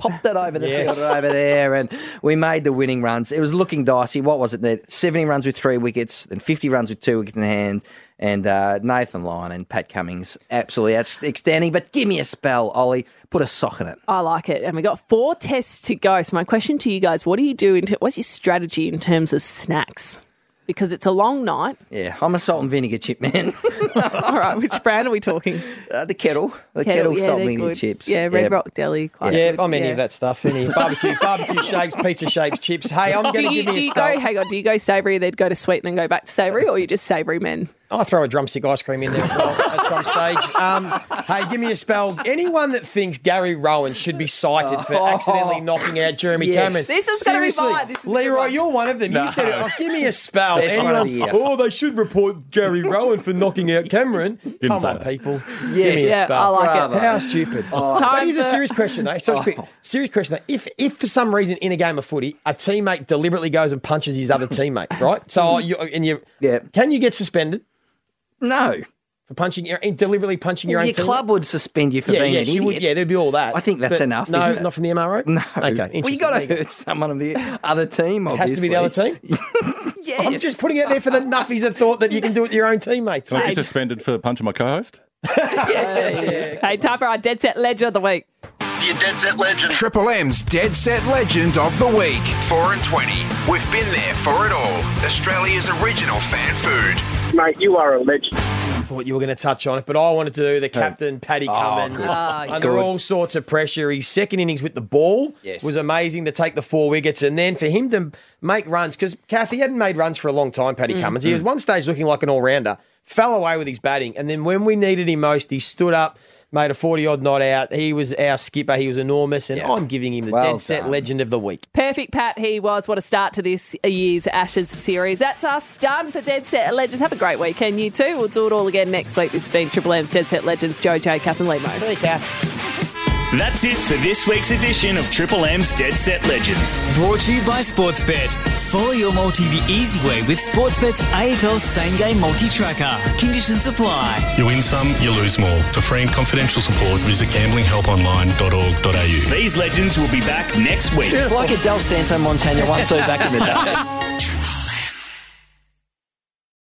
popped it over the Yes. fielder over there, and we made the winning runs. It was looking dicey. What was it? There, seventy runs with three wickets, then fifty runs with two wickets in hand. And uh, Nathan Lyon and Pat Cummins absolutely outstanding. But give me a spell, Ollie. Put a sock in it. I like it. And we got four tests to go. So my question to you guys, what do you do? In ter- what's your strategy in terms of snacks? Because it's a long night. Yeah, I'm a salt and vinegar chip man. All right, which brand are we talking? Uh, the kettle, the kettle, yeah, salt and vinegar good. chips. Yeah, Red Rock Deli. Quite yeah, good. I'm any yeah. of that stuff. Any barbecue, barbecue shapes, pizza shapes, chips. Hey, I'm going Do to you, give me do a you go, hang on, do you go savoury, then go to sweet, and then go back to savoury, or you just savoury men? I'll throw a drumstick ice cream in there as well at some stage. Um, hey, give me a spell. Anyone that thinks Gary Rohan should be cited for accidentally knocking out Jeremy Yes. Cameron. This is gonna be Seriously, mine. This is Leroy, one. you're one of them. No. You said it. Oh, give me a spell. Best Anyone, the oh, they should report Gary Rohan for knocking out Cameron. Come say on, that. people. Give Yes. me a spell. I like Bravo. it. How stupid. Oh. But Time here's a serious question, though. So quick, serious question, though. If, if for some reason in a game of footy, a teammate deliberately goes and punches his other teammate, right? So you and you, Yeah. can you get suspended No. for punching, your- deliberately punching your Well, own your teammate? club would suspend you for yeah, being yes, an idiot. would, yeah, there'd be all that. I think that's But enough, No, isn't it? not from the MRO. No. Okay. Well, you interesting. got to hurt someone of the other team. It has to be the other team. yes. I'm just putting it there for the nuffies that thought that you can do it to your own teammates. Can I be suspended for punching my co-host? Hey, time for our Dead Set Legend of the Week. Your Dead Set Legend. Triple M's Dead Set Legend of the Week. 4 and 20. We've been there for it all. Australia's original fan food. Mate, you are a legend. I thought you were going to touch on it, but I wanted to do the captain, Paddy ah, Cummins. good. Ah, ah, under good. all sorts of pressure. His second innings with the ball Yes. was amazing to take the four wickets, and then for him to make runs, because Kathy hadn't made runs for a long time, Paddy mm. Cummins. He was mm. one stage looking like an all rounder, fell away with his batting, and then when we needed him most, he stood up. Made a 40 odd not out. He was our skipper. He was enormous. And I'm giving him the Well dead set legend of the week. Perfect, Pat. He was. What a start to this year's Ashes series. That's us done for Dead Set Legends. Have a great weekend, you too. We'll do it all again next week. This has been Triple M's Dead Set Legends. Joe J. Kath and Lehmo. See you, Kath. That's it for this week's edition of Triple M's Dead Set Legends. Brought to you by Sportsbet. Follow your multi the easy way with Sportsbet's AFL Same Game Multi Tracker. Conditions apply. You win some, you lose more. For free and confidential support, visit gamblinghelponline.org.au. These legends will be back next week. It's like a Dal Santo Montagna one two back in the day.